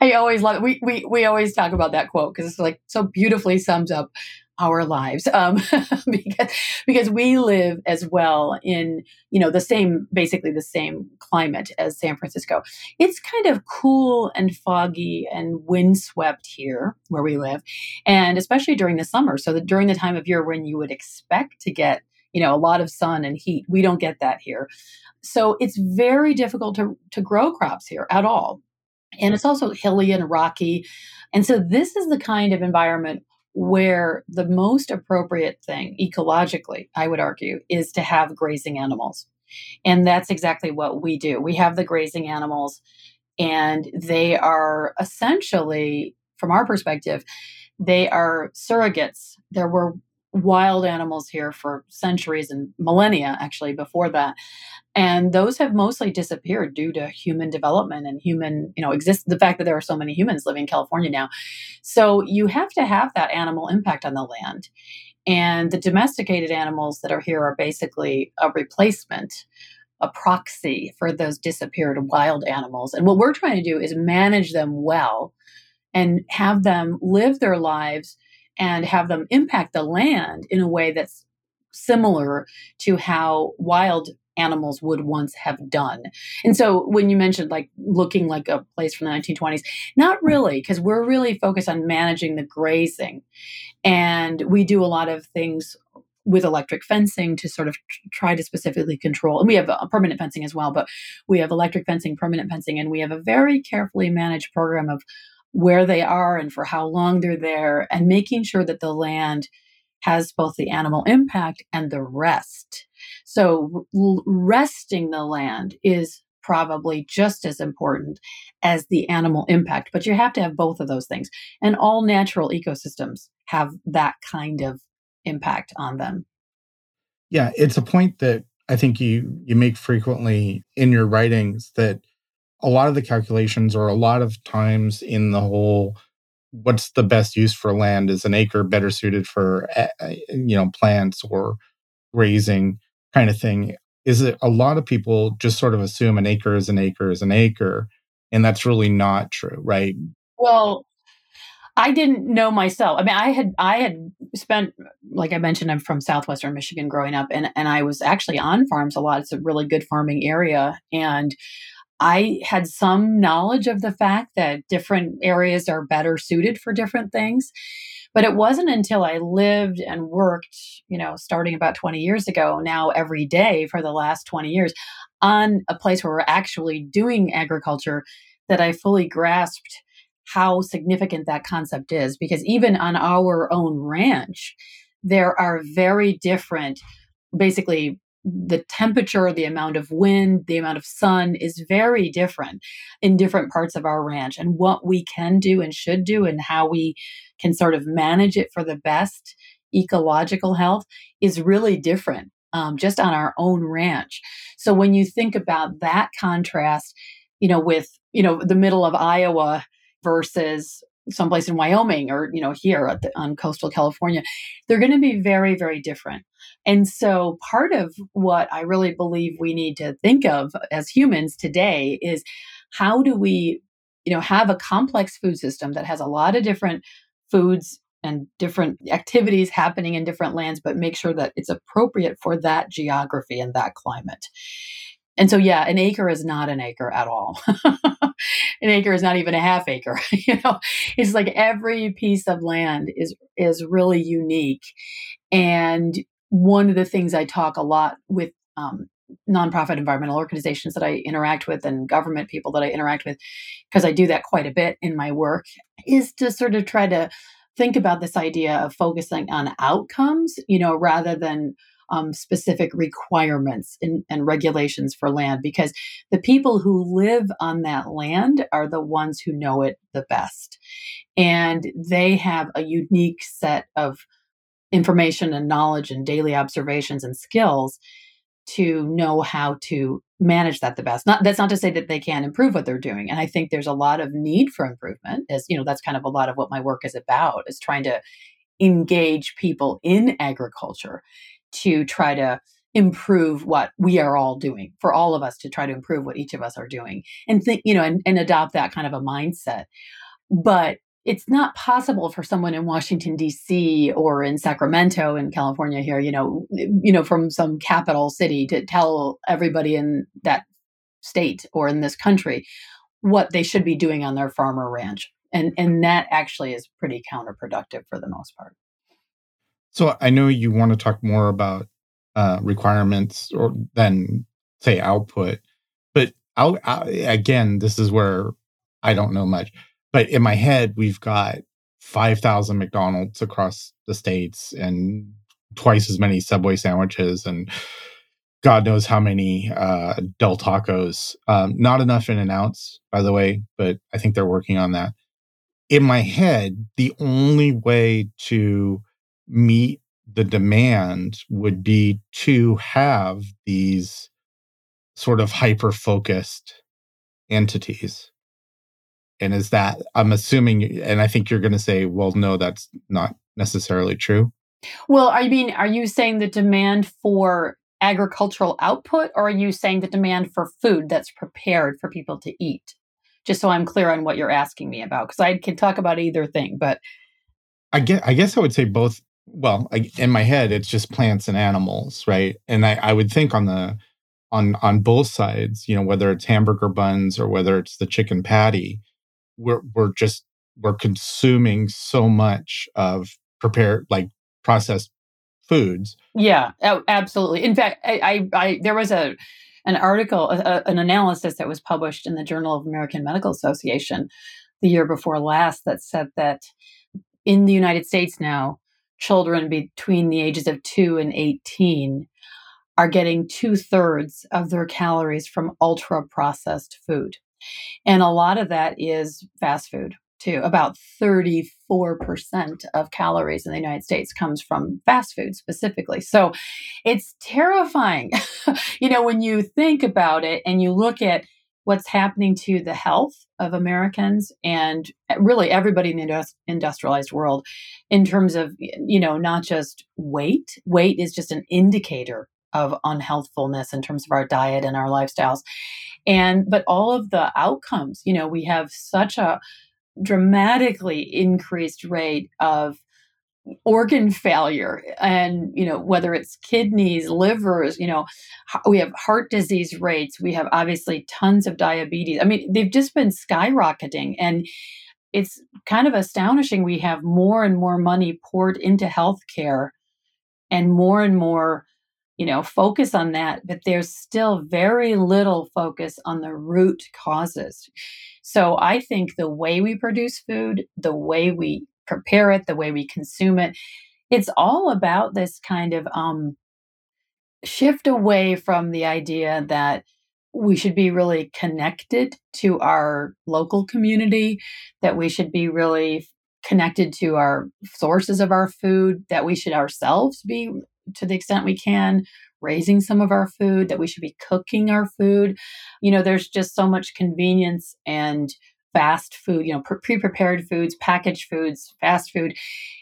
I always love it. We, we, we always talk about that quote because it's like so beautifully sums up our lives um, because because we live as well in you know the same basically the same climate as San Francisco. It's kind of cool and foggy and windswept here where we live, and especially during the summer. So that during the time of year when you would expect to get you know a lot of sun and heat, we don't get that here. So it's very difficult to to grow crops here at all. And it's also hilly and rocky. And so this is the kind of environment where the most appropriate thing ecologically, I would argue, is to have grazing animals. And that's exactly what we do. We have the grazing animals, and they are essentially, from our perspective, they are surrogates. There were wild animals here for centuries and millennia, actually, before that. And those have mostly disappeared due to human development and human, you know, exist the fact that there are so many humans living in California now. So you have to have that animal impact on the land. And the domesticated animals that are here are basically a replacement, a proxy for those disappeared wild animals. And what we're trying to do is manage them well and have them live their lives and have them impact the land in a way that's similar to how wild animals would once have done. And so when you mentioned like looking like a place from the 1920s, not really, because we're really focused on managing the grazing. And we do a lot of things with electric fencing to sort of try to specifically control. And we have a permanent fencing as well, but we have electric fencing, permanent fencing, and we have a very carefully managed program of where they are and for how long they're there, and making sure that the land has both the animal impact and the rest. So, r- resting the land is probably just as important as the animal impact, but you have to have both of those things. And all natural ecosystems have that kind of impact on them. Yeah, it's a point that I think you you make frequently in your writings that a lot of the calculations or a lot of times in the whole what's the best use for land is an acre better suited for eh, eh, you know plants or grazing kind of thing is it a lot of people just sort of assume an acre is an acre is an acre and that's really not true right well I didn't know myself. I mean, I had I had spent, like I mentioned, I'm from southwestern Michigan growing up, and and I was actually on farms a lot. It's a really good farming area, and I had some knowledge of the fact that different areas are better suited for different things. But it wasn't until I lived and worked, you know, starting about 20 years ago, now every day for the last 20 years, on a place where we're actually doing agriculture that I fully grasped how significant that concept is. Because even on our own ranch, there are very different, basically the temperature, the amount of wind, the amount of sun is very different in different parts of our ranch. And what we can do and should do, and how we can sort of manage it for the best ecological health, is really different um, just on our own ranch. So when you think about that contrast, you know, with, you know, the middle of Iowa versus someplace in Wyoming or you know here the, on coastal California, they're going to be very very different. And so part of what I really believe we need to think of as humans today is how do we you know have a complex food system that has a lot of different foods and different activities happening in different lands but make sure that it's appropriate for that geography and that climate. And so, yeah, an acre is not an acre at all. an acre is not even a half acre. you know, it's like every piece of land is is really unique. And one of the things I talk a lot with um, nonprofit environmental organizations that I interact with and government people that I interact with, because I do that quite a bit in my work, is to sort of try to think about this idea of focusing on outcomes, you know, rather than um, specific requirements in, and regulations for land, because the people who live on that land are the ones who know it the best. And they have a unique set of information and knowledge and daily observations and skills to know how to manage that the best. Not that's not to say that they can't improve what they're doing. And I think there's a lot of need for improvement. As you know, that's kind of a lot of what my work is about, is trying to engage people in agriculture to try to improve what we are all doing for all of us to try to improve what each of us are doing and think you know and, and adopt that kind of a mindset but it's not possible for someone in Washington D.C. or in Sacramento in California here, you know, you know, from some capital city to tell everybody in that state or in this country what they should be doing on their farm or ranch, and and that actually is pretty counterproductive for the most part. So I know you want to talk more about uh, requirements or than say output, but I'll, again, this is where I don't know much but in my head, we've got 5,000 McDonald's across the states and twice as many Subway sandwiches and God knows how many uh, Del Tacos. Um, not enough in and outs, by the way, but I think they're working on that. In my head, the only way to meet the demand would be to have these sort of hyper focused entities. And is that i'm assuming and i think you're going to say well no that's not necessarily true. Well i mean are you saying the demand for agricultural output or are you saying the demand for food that's prepared for people to eat just so i'm clear on what you're asking me about because i can talk about either thing but i guess i guess i would say both well I, in my head it's just plants and animals right and I, I would think on the on on both sides you know whether it's hamburger buns or whether it's the chicken patty we're we're just we're consuming so much of prepared like processed foods. Yeah, oh, absolutely. In fact, I, I, I there was a an article, a, an analysis that was published in the Journal of American Medical Association the year before last that said that in the United States now, children between the ages of two and 18 are getting two thirds of their calories from ultra processed food. And a lot of that is fast food About 34% of calories in the United States comes from fast food specifically. So it's terrifying. you know, when you think about it and you look at what's happening to the health of Americans and eh, really everybody in the industrialized world in terms of, you know, not just weight. Weight is just an indicator of unhealthfulness in terms of our diet and our lifestyles and but all of the outcomes you know we have such a dramatically increased rate of organ failure and you know whether it's kidneys livers you know we have heart disease rates we have obviously tons of diabetes. I mean they've just been skyrocketing and it's kind of astonishing we have more and more money poured into healthcare and more and more you know focus on that but there's still very little focus on the root causes so i think the way we produce food the way we prepare it the way we consume it it's all about this kind of um, shift away from the idea that we should be really connected to our local community that we should be really connected to our sources of our food that we should ourselves be to the extent we can raising some of our food that we should be cooking our food. You know there's just so much convenience and fast food you know pre-prepared foods packaged foods fast food.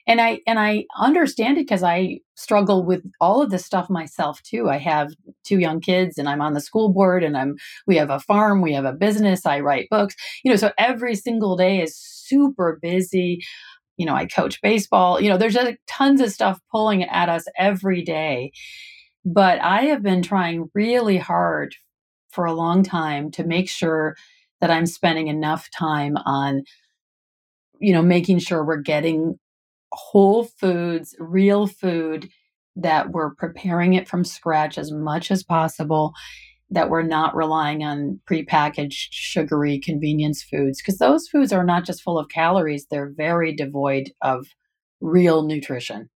And i and i understand it because i struggle with all of this stuff myself too. I have two young kids and i'm on the school board and i'm we have a farm we have a business i write books. You know so every single day is super busy. You know, I coach baseball. You know, there's just tons of stuff pulling at us every day. But I have been trying really hard for a long time to make sure that I'm spending enough time on, you know, making sure we're getting whole foods, real food, that we're preparing it from scratch as much as possible, that we're not relying on prepackaged sugary convenience foods, because those foods are not just full of calories, they're very devoid of real nutrition.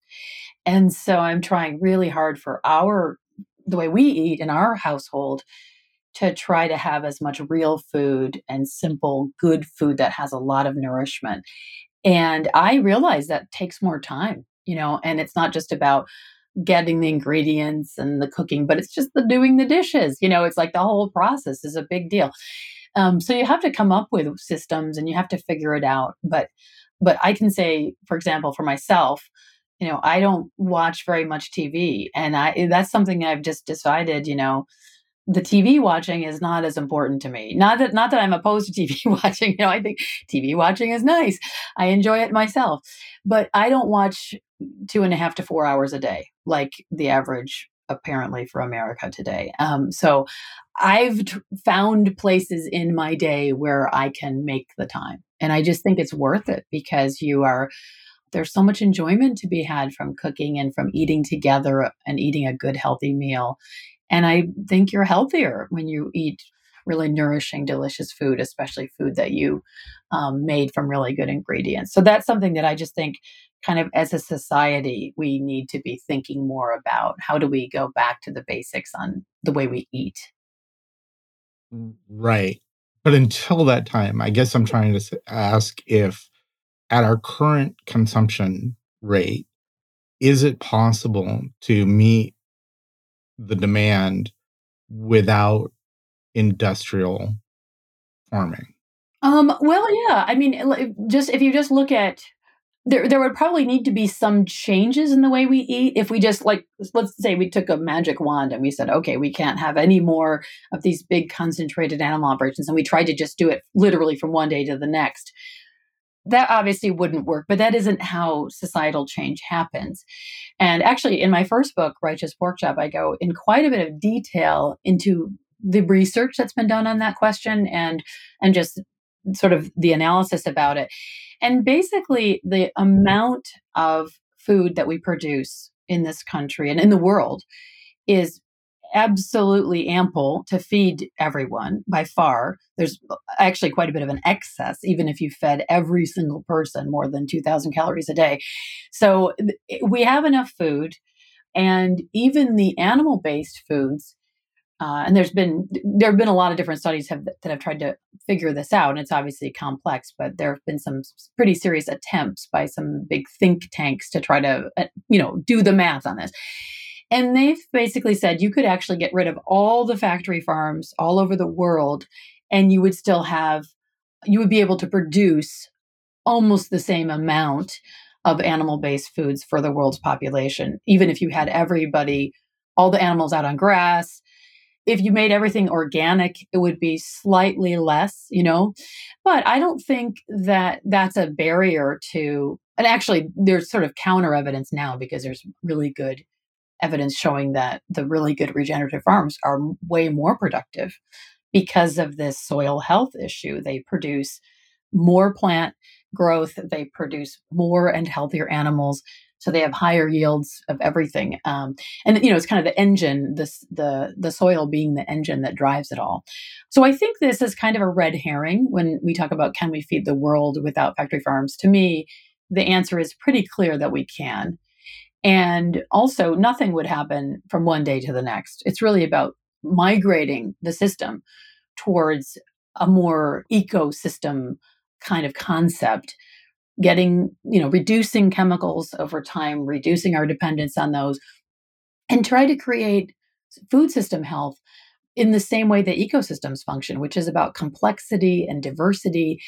And so I'm trying really hard for our the way we eat in our household to try to have as much real food and simple good food that has a lot of nourishment. And I realize that takes more time, you know, and it's not just about getting the ingredients and the cooking, but it's just the doing the dishes. You know, it's like the whole process is a big deal. Um, so you have to come up with systems and you have to figure it out. But but I can say, for example, for myself, you know, I don't watch very much TV, and I that's something I've just decided. You know, the TV watching is not as important to me. Not that not that I'm opposed to TV watching. You know, I think TV watching is nice. I enjoy it myself, but I don't watch two and a half to four hours a day like the average apparently for America today. Um, so I've t- found places in my day where I can make the time, and I just think it's worth it because you are there's so much enjoyment to be had from cooking and from eating together and eating a good healthy meal and I think you're healthier when you eat really nourishing, delicious food, especially food that you um, made from really good ingredients. So that's something that I just think, kind of as a society, we need to be thinking more about. How do we go back to the basics on the way we eat? Right. But until that time, I guess I'm trying to ask if at our current consumption rate, is it possible to meet the demand without industrial farming? Um, well, yeah. I mean, just if you just look at there, there would probably need to be some changes in the way we eat. If we just like, let's say we took a magic wand and we said, okay, we can't have any more of these big concentrated animal operations, and we tried to just do it literally from one day to the next that obviously wouldn't work, but that isn't how societal change happens. And actually, in my first book, Righteous Porkchop, I go in quite a bit of detail into the research that's been done on that question and and just sort of the analysis about it. And basically, the amount of food that we produce in this country and in the world is absolutely ample to feed everyone by far. There's actually quite a bit of an excess, even if you fed every single person more than 2,000 calories a day. So we have enough food, and even the animal based foods. Uh, and there's been there have been a lot of different studies have, that have tried to figure this out, and it's obviously complex. But there have been some pretty serious attempts by some big think tanks to try to, uh, you know, do the math on this. And they've basically said you could actually get rid of all the factory farms all over the world and you would still have, you would be able to produce almost the same amount of animal based foods for the world's population, even if you had everybody, all the animals out on grass. If you made everything organic, it would be slightly less, you know. But I don't think that that's a barrier to, and actually, there's sort of counter evidence now because there's really good evidence showing that the really good regenerative farms are way more productive because of this soil health issue. They produce more plant growth, they produce more and healthier animals. So they have higher yields of everything, um, and you know it's kind of the engine, this the the soil being the engine that drives it all. So I think this is kind of a red herring when we talk about can we feed the world without factory farms. To me, the answer is pretty clear that we can. And also, nothing would happen from one day to the next. It's really about migrating the system towards a more ecosystem kind of concept getting you know reducing chemicals over time reducing our dependence on those and try to create food system health in the same way that ecosystems function which is about complexity and diversity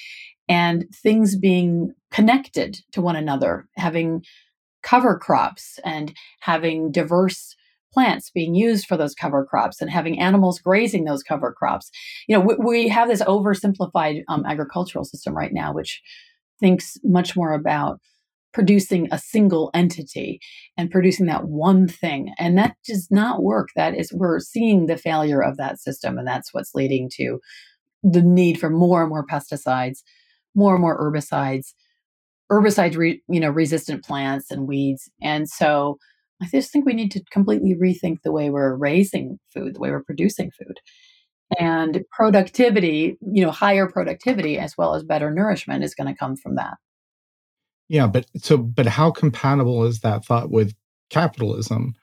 and things being connected to one another having cover crops and having diverse plants being used for those cover crops and having animals grazing those cover crops. You know, we, we have this oversimplified um, agricultural system right now, which thinks much more about producing a single entity and producing that one thing. And that does not work. That is, we're seeing the failure of that system. And that's what's leading to the need for more and more pesticides, more and more herbicides, herbicide re, you know resistant plants and weeds. And so I just think we need to completely rethink the way we're raising food, the way we're producing food. And productivity, you know, higher productivity as well as better nourishment is going to come from that. Yeah, but so but how compatible is that thought with capitalism?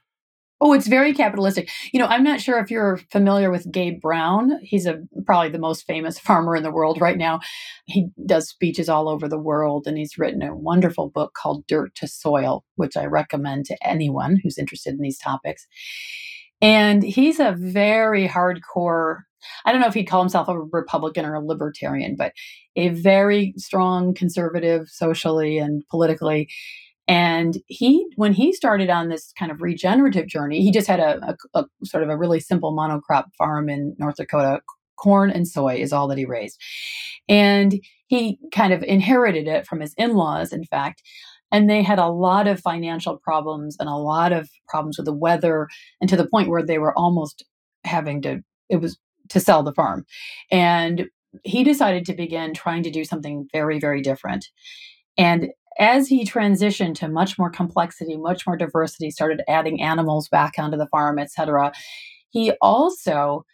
Oh, it's very capitalistic. You know, I'm not sure if you're familiar with Gabe Brown. He's a probably the most famous farmer in the world right now. He does speeches all over the world and he's written a wonderful book called Dirt to Soil, which I recommend to anyone who's interested in these topics. And he's a very hardcore I don't know if he'd call himself a Republican or a libertarian, but a very strong conservative socially and politically. And he, when he started on this kind of regenerative journey, he just had a, a, a, sort of a really simple monocrop farm in North Dakota. Corn and soy is all that he raised. And he kind of inherited it from his in laws, in fact. And they had a lot of financial problems and a lot of problems with the weather, and to the point where they were almost having to, it was to sell the farm. And he decided to begin trying to do something very, very different. And as he transitioned to much more complexity, much more diversity, started adding animals back onto the farm, etc., he also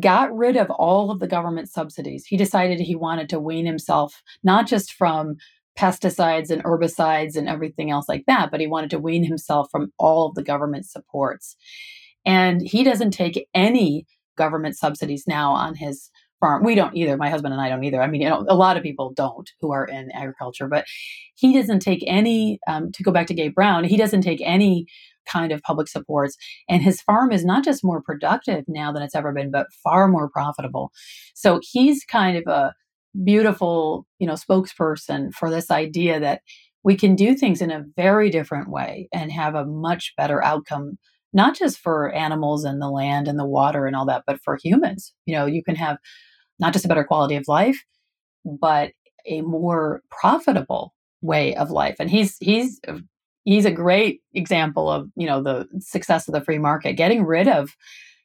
got rid of all of the government subsidies. He decided he wanted to wean himself not just from pesticides and herbicides and everything else like that, but he wanted to wean himself from all of the government supports. And he doesn't take any government subsidies now on his farm. We don't either. My husband and I don't either. I mean, you know, a lot of people don't who are in agriculture, but he doesn't take any, um, to go back to Gabe Brown, he doesn't take any kind of public supports. And his farm is not just more productive now than it's ever been, but far more profitable. So he's kind of a beautiful, you know, spokesperson for this idea that we can do things in a very different way and have a much better outcome not just for animals and the land and the water and all that, but for humans. You know, you can have not just a better quality of life, but a more profitable way of life. And he's he's he's a great example of you know the success of the free market, getting rid of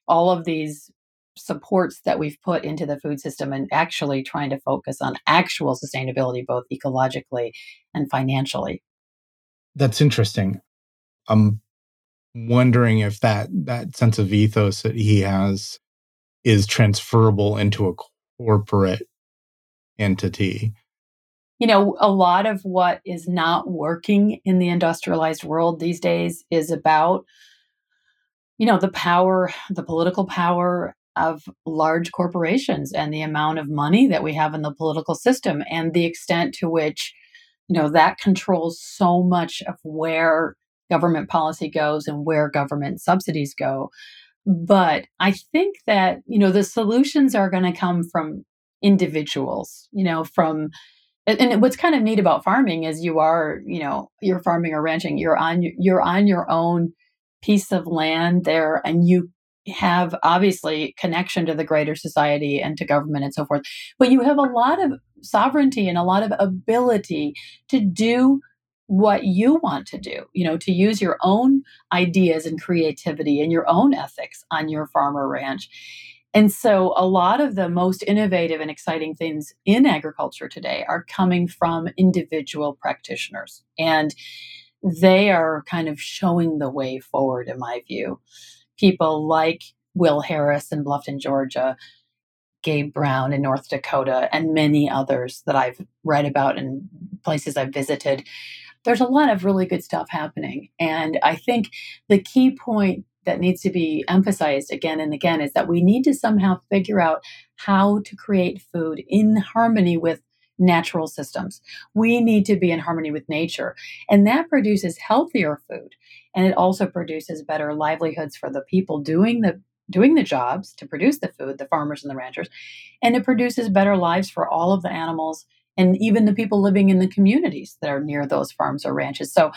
all of these supports that we've put into the food system and actually trying to focus on actual sustainability both ecologically and financially that's interesting i'm wondering if that that sense of ethos that he has is transferable into a corporate entity. You know, a lot of what is not working in the industrialized world these days is about, you know, the power, the political power of large corporations and the amount of money that we have in the political system and the extent to which, you know, that controls so much of where government policy goes and where government subsidies go. But I think that, you know, the solutions are going to come from individuals, you know, from and what's kind of neat about farming is you are, you know, you're farming or ranching, you're on you're on your own piece of land there and you have obviously connection to the greater society and to government and so forth but you have a lot of sovereignty and a lot of ability to do what you want to do, you know, to use your own ideas and creativity and your own ethics on your farm or ranch. And so a lot of the most innovative and exciting things in agriculture today are coming from individual practitioners. And they are kind of showing the way forward, in my view. People like Will Harris in Bluffton, Georgia, Gabe Brown in North Dakota, and many others that I've read about in places I've visited there's a lot of really good stuff happening. And I think the key point that needs to be emphasized again and again is that we need to somehow figure out how to create food in harmony with natural systems. We need to be in harmony with nature, and that produces healthier food. And it also produces better livelihoods for the people doing the doing the jobs to produce the food, the farmers and the ranchers, and it produces better lives for all of the animals and even the people living in the communities that are near those farms or ranches. So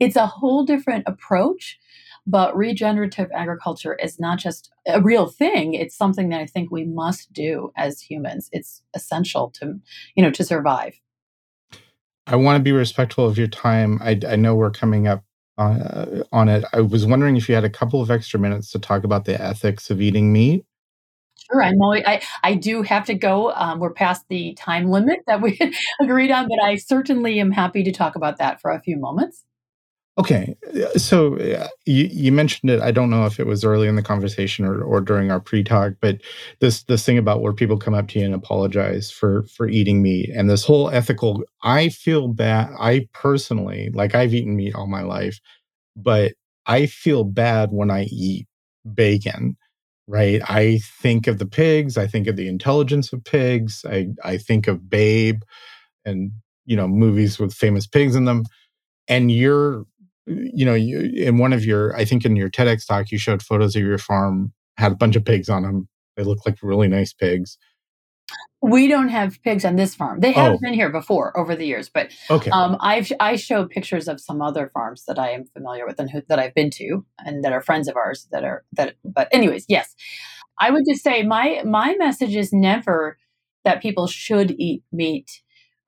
it's a whole different approach. But regenerative agriculture is not just a real thing. It's something that I think we must do as humans. It's essential to, you know, to survive. I want to be respectful of your time. I, I know we're coming up uh, on it. I was wondering if you had a couple of extra minutes to talk about the ethics of eating meat. Sure, I'm always, I, I do have to go. Um, we're past the time limit that we agreed on, but I certainly am happy to talk about that for a few moments. Okay, so uh, you, you mentioned it. I don't know if it was early in the conversation or, or during our pre-talk, but this this thing about where people come up to you and apologize for for eating meat, and this whole ethical. I feel bad. I personally, like, I've eaten meat all my life, but I feel bad when I eat bacon. Right? I think of the pigs. I think of the intelligence of pigs. I I think of Babe, and you know movies with famous pigs in them and you're you know, you, in one of your, I think in your TEDx talk, you showed photos of your farm had a bunch of pigs on them. They look like really nice pigs. We don't have pigs on this farm. They have oh. been here before over the years, but okay. Um, I've I show pictures of some other farms that I am familiar with and who, that I've been to and that are friends of ours that are that. But anyways, yes, I would just say my my message is never that people should eat meat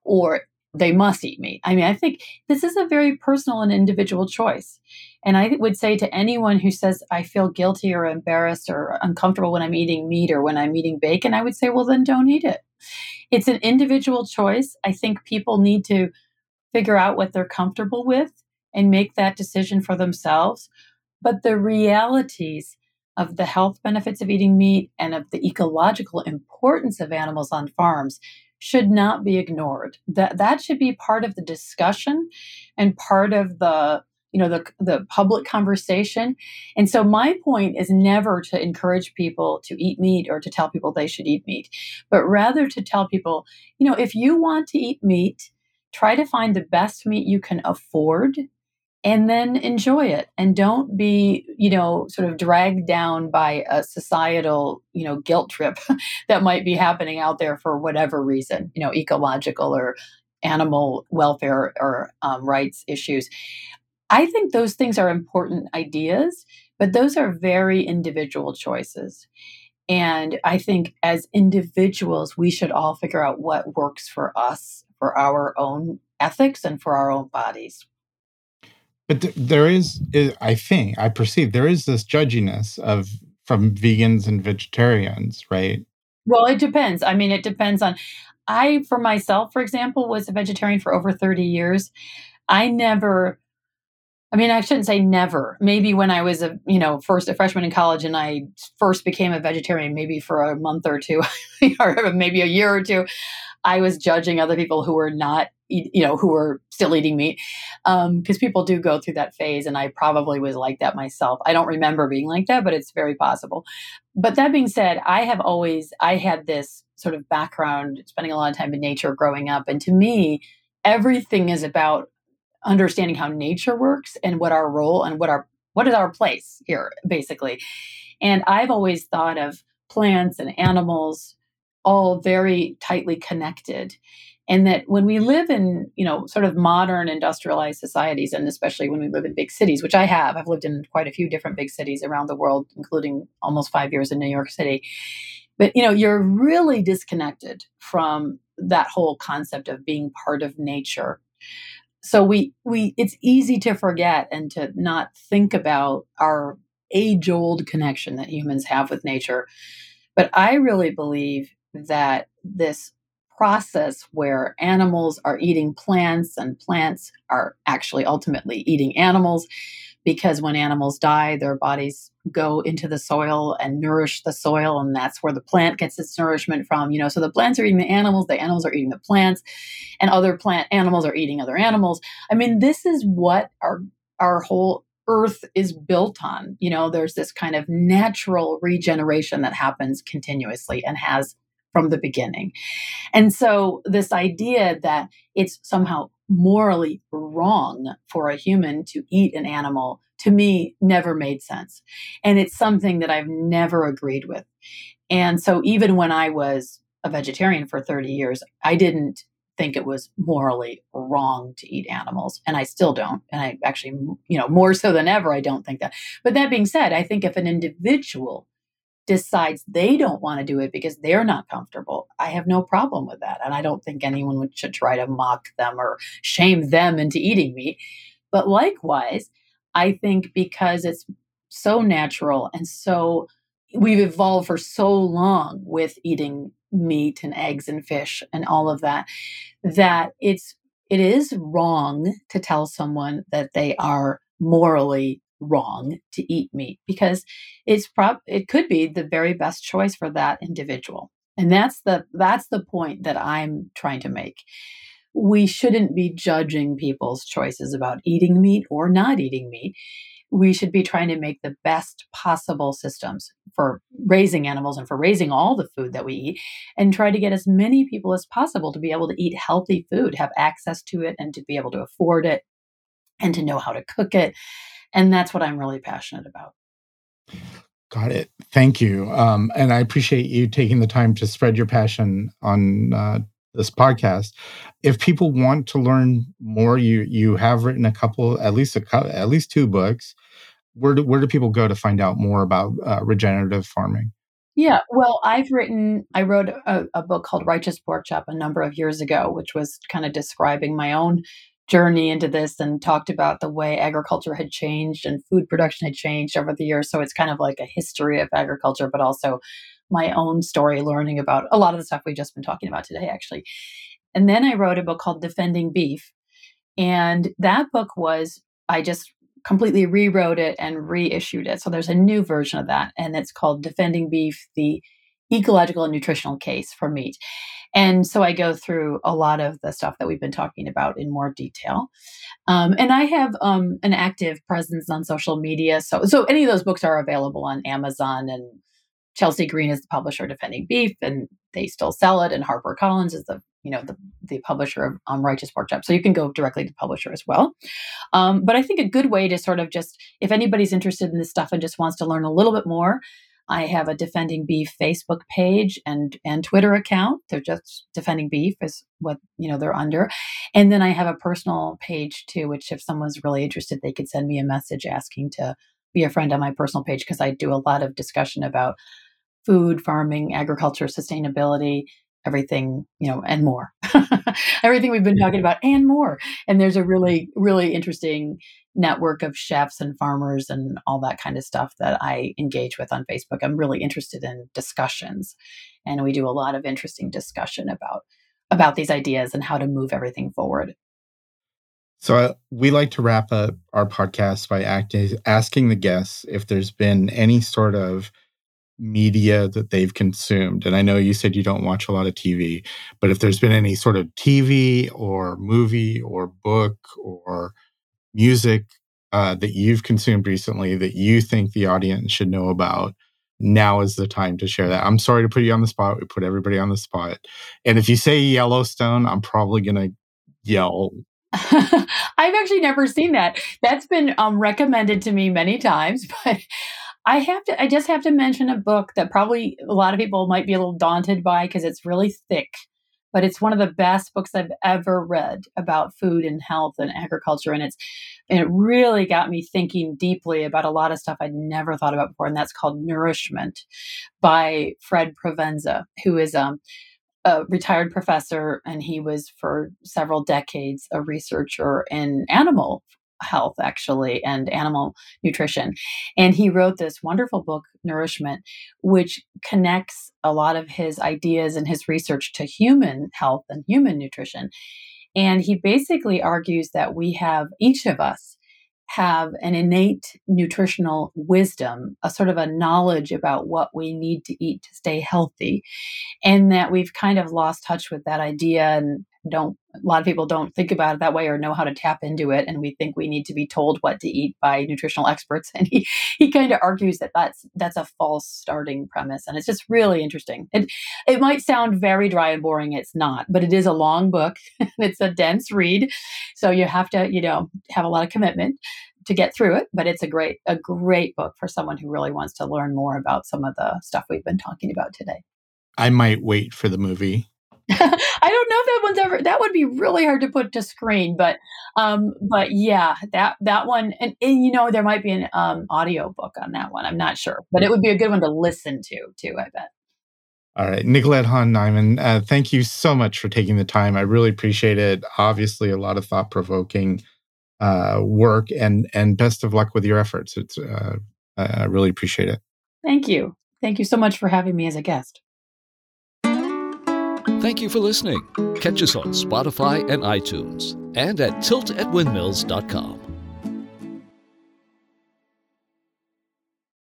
or they must eat meat. I mean, I think this is a very personal and individual choice. And I would say to anyone who says, I feel guilty or embarrassed or uncomfortable when I'm eating meat or when I'm eating bacon, I would say, well, then don't eat it. It's an individual choice. I think people need to figure out what they're comfortable with and make that decision for themselves. But the realities of the health benefits of eating meat and of the ecological importance of animals on farms should not be ignored. That that should be part of the discussion and part of the you know the the public conversation. And so my point is never to encourage people to eat meat or to tell people they should eat meat, but rather to tell people, you know, if you want to eat meat, try to find the best meat you can afford and then enjoy it and don't be you know sort of dragged down by a societal you know guilt trip that might be happening out there for whatever reason you know ecological or animal welfare or um, rights issues. I think those things are important ideas but those are very individual choices. And i think as individuals we should all figure out what works for us for our own ethics and for our own bodies but th- there is, eh, I think, I perceive there is this judginess of from vegans and vegetarians, right? Well, it depends. I mean, it depends on. I, for myself, for example, was a vegetarian for over 30 years. I never, I mean, I shouldn't say never. Maybe when I was a, you know, first a freshman in college and I first became a vegetarian, maybe for a month or two, or maybe a year or two, I was judging other people who were not you know, who were still eating meat. Because um, people do go through that phase. And I probably was like that myself. I don't remember being like that, but it's very possible. But that being said, I have always, I had this sort of background, spending a lot of time in nature growing up. And to me, everything is about understanding how nature works and what our role and what our what is our place here basically and i've always thought of plants and animals all very tightly connected and that when we live in you know sort of modern industrialized societies and especially when we live in big cities which i have i've lived in quite a few different big cities around the world including almost five years in new york city. But you know you're really disconnected from that whole concept of being part of nature. So we we it's easy to forget and to not think about our age old connection that humans have with nature. But i really believe that this process where animals are eating plants and plants are actually ultimately eating animals because when animals die, their bodies go into the soil and nourish the soil, and that's where the plant gets its nourishment from. You know, so the plants are eating the animals, the animals are eating the plants, and other plant animals are eating other animals. I mean, this is what our our whole earth is built on. You know, there's this kind of natural regeneration that happens continuously and has from the beginning. And so, this idea that it's somehow morally wrong for a human to eat an animal to me never made sense. And it's something that I've never agreed with. And so, even when I was a vegetarian for 30 years, I didn't think it was morally wrong to eat animals and i still don't and i actually you know more so than ever i don't think that but that being said i think if an individual decides they don't want to do it because they're not comfortable, I have no problem with that. And I don't think anyone should try to mock them or shame them into eating meat. But likewise, I think because it's so natural and so we've evolved for so long with eating meat and eggs and fish and all of that that it's it is wrong to tell someone that they are morally wrong to eat meat because it's prob it could be the very best choice for that individual. And that's the that's the point that i'm trying to make. We shouldn't be judging people's choices about eating meat or not eating meat. We should be trying to make the best possible systems for raising animals and for raising all the food that we eat and try to get as many people as possible to be able to eat healthy food, have access to it, and to be able to afford it and to know how to cook it. And that's what I'm really passionate about. Got it. Thank you. Um, and I appreciate you taking the time to spread your passion on uh, this podcast. If people want to learn more, you you have written a couple, at least a couple, at least two books where do, where do people go to find out more about uh, regenerative farming? Yeah, well, I've written, I wrote a, a, book called Righteous Porkchop a number of years ago, which was kind of describing my own journey into this and talked about the way agriculture had changed and food production had changed over the years. So it's kind of like a history of agriculture, but also my own story learning about a lot of the stuff we've just been talking about today, actually. And then I wrote a book called Defending Beef. And that book was, I just completely rewrote it and reissued it. So there's a new version of that, and it's called Defending Beef The Ecological and Nutritional Case for Meat. And so I go through a lot of the stuff that we've been talking about in more detail. Um, and I have um, an active presence on social media. So, so any of those books are available on Amazon and Chelsea Green is the publisher defending beef and they still sell it. And Harper Collins is the you know the, the publisher of um, righteous pork chop so you can go directly to the publisher as well um, but i think a good way to sort of just if anybody's interested in this stuff and just wants to learn a little bit more i have a defending beef facebook page and and twitter account they're just defending beef is what you know they're under and then i have a personal page too which if someone's really interested they could send me a message asking to be a friend on my personal page because i do a lot of discussion about food farming agriculture sustainability everything, you know, and more. everything we've been mm-hmm. talking about and more. And there's a really, really interesting network of chefs and farmers and all that kind of stuff that I engage with on Facebook. I'm really interested in discussions. And we do a lot of interesting discussion about about these ideas and how to move everything forward. So uh, we like to wrap up our podcast by acting, asking the guests if there's been any sort of media that they've consumed. And I know you said you don't watch a lot of TV, but if there's been any sort of TV or movie or book or music uh, that you've consumed recently that you think the audience should know about, now is the time to share that. I'm sorry to put you on the spot. We put everybody on the spot. And if you say Yellowstone, I'm probably going to yell I've actually never seen that. That's been um, recommended to me many times, but I have to, I just have to mention a book that probably a lot of people might be a little daunted by because it's really thick, but it's one of the best books I've ever read about food and health and agriculture. And it's, and it really got me thinking deeply about a lot of stuff I'd never thought about before. And that's called Nourishment by Fred Provenza, who is, um, a retired professor and he was for several decades a researcher in animal health actually and animal nutrition. And he wrote this wonderful book nourishment which connects a lot of his ideas and his research to human health and human nutrition. And he basically argues that we have each of us have an innate nutritional wisdom, a sort of a knowledge about what we need to eat to stay healthy, and that we've kind of lost touch with that idea and don't a lot of people don't think about it that way or know how to tap into it and we think we need to be told what to eat by nutritional experts. And he he kind of argues that that's that's a false starting premise and it's just really interesting. It it might sound very dry and boring it's not but it is a long book it's a dense read so you have to you know have a lot of commitment to get through it but it's a great a great book for someone who really wants to learn more about some of the stuff we've been talking about today. I might wait for the movie I don't know if that one's ever that would be really hard to put to screen, but um but yeah, that that one and, and you know there might be an um audio book on that one. I'm not sure, but it would be a good one to listen to too, I bet. All right, Nicolette Hahn Niman, uh, thank you so much for taking the time. I really appreciate it. Obviously, a lot of thought provoking uh, work, and and best of luck with your efforts. It's uh, I really appreciate it. Thank you. Thank you so much for having me as a guest. Thank you for listening. Catch us on Spotify and iTunes and at tiltatwindmills.com.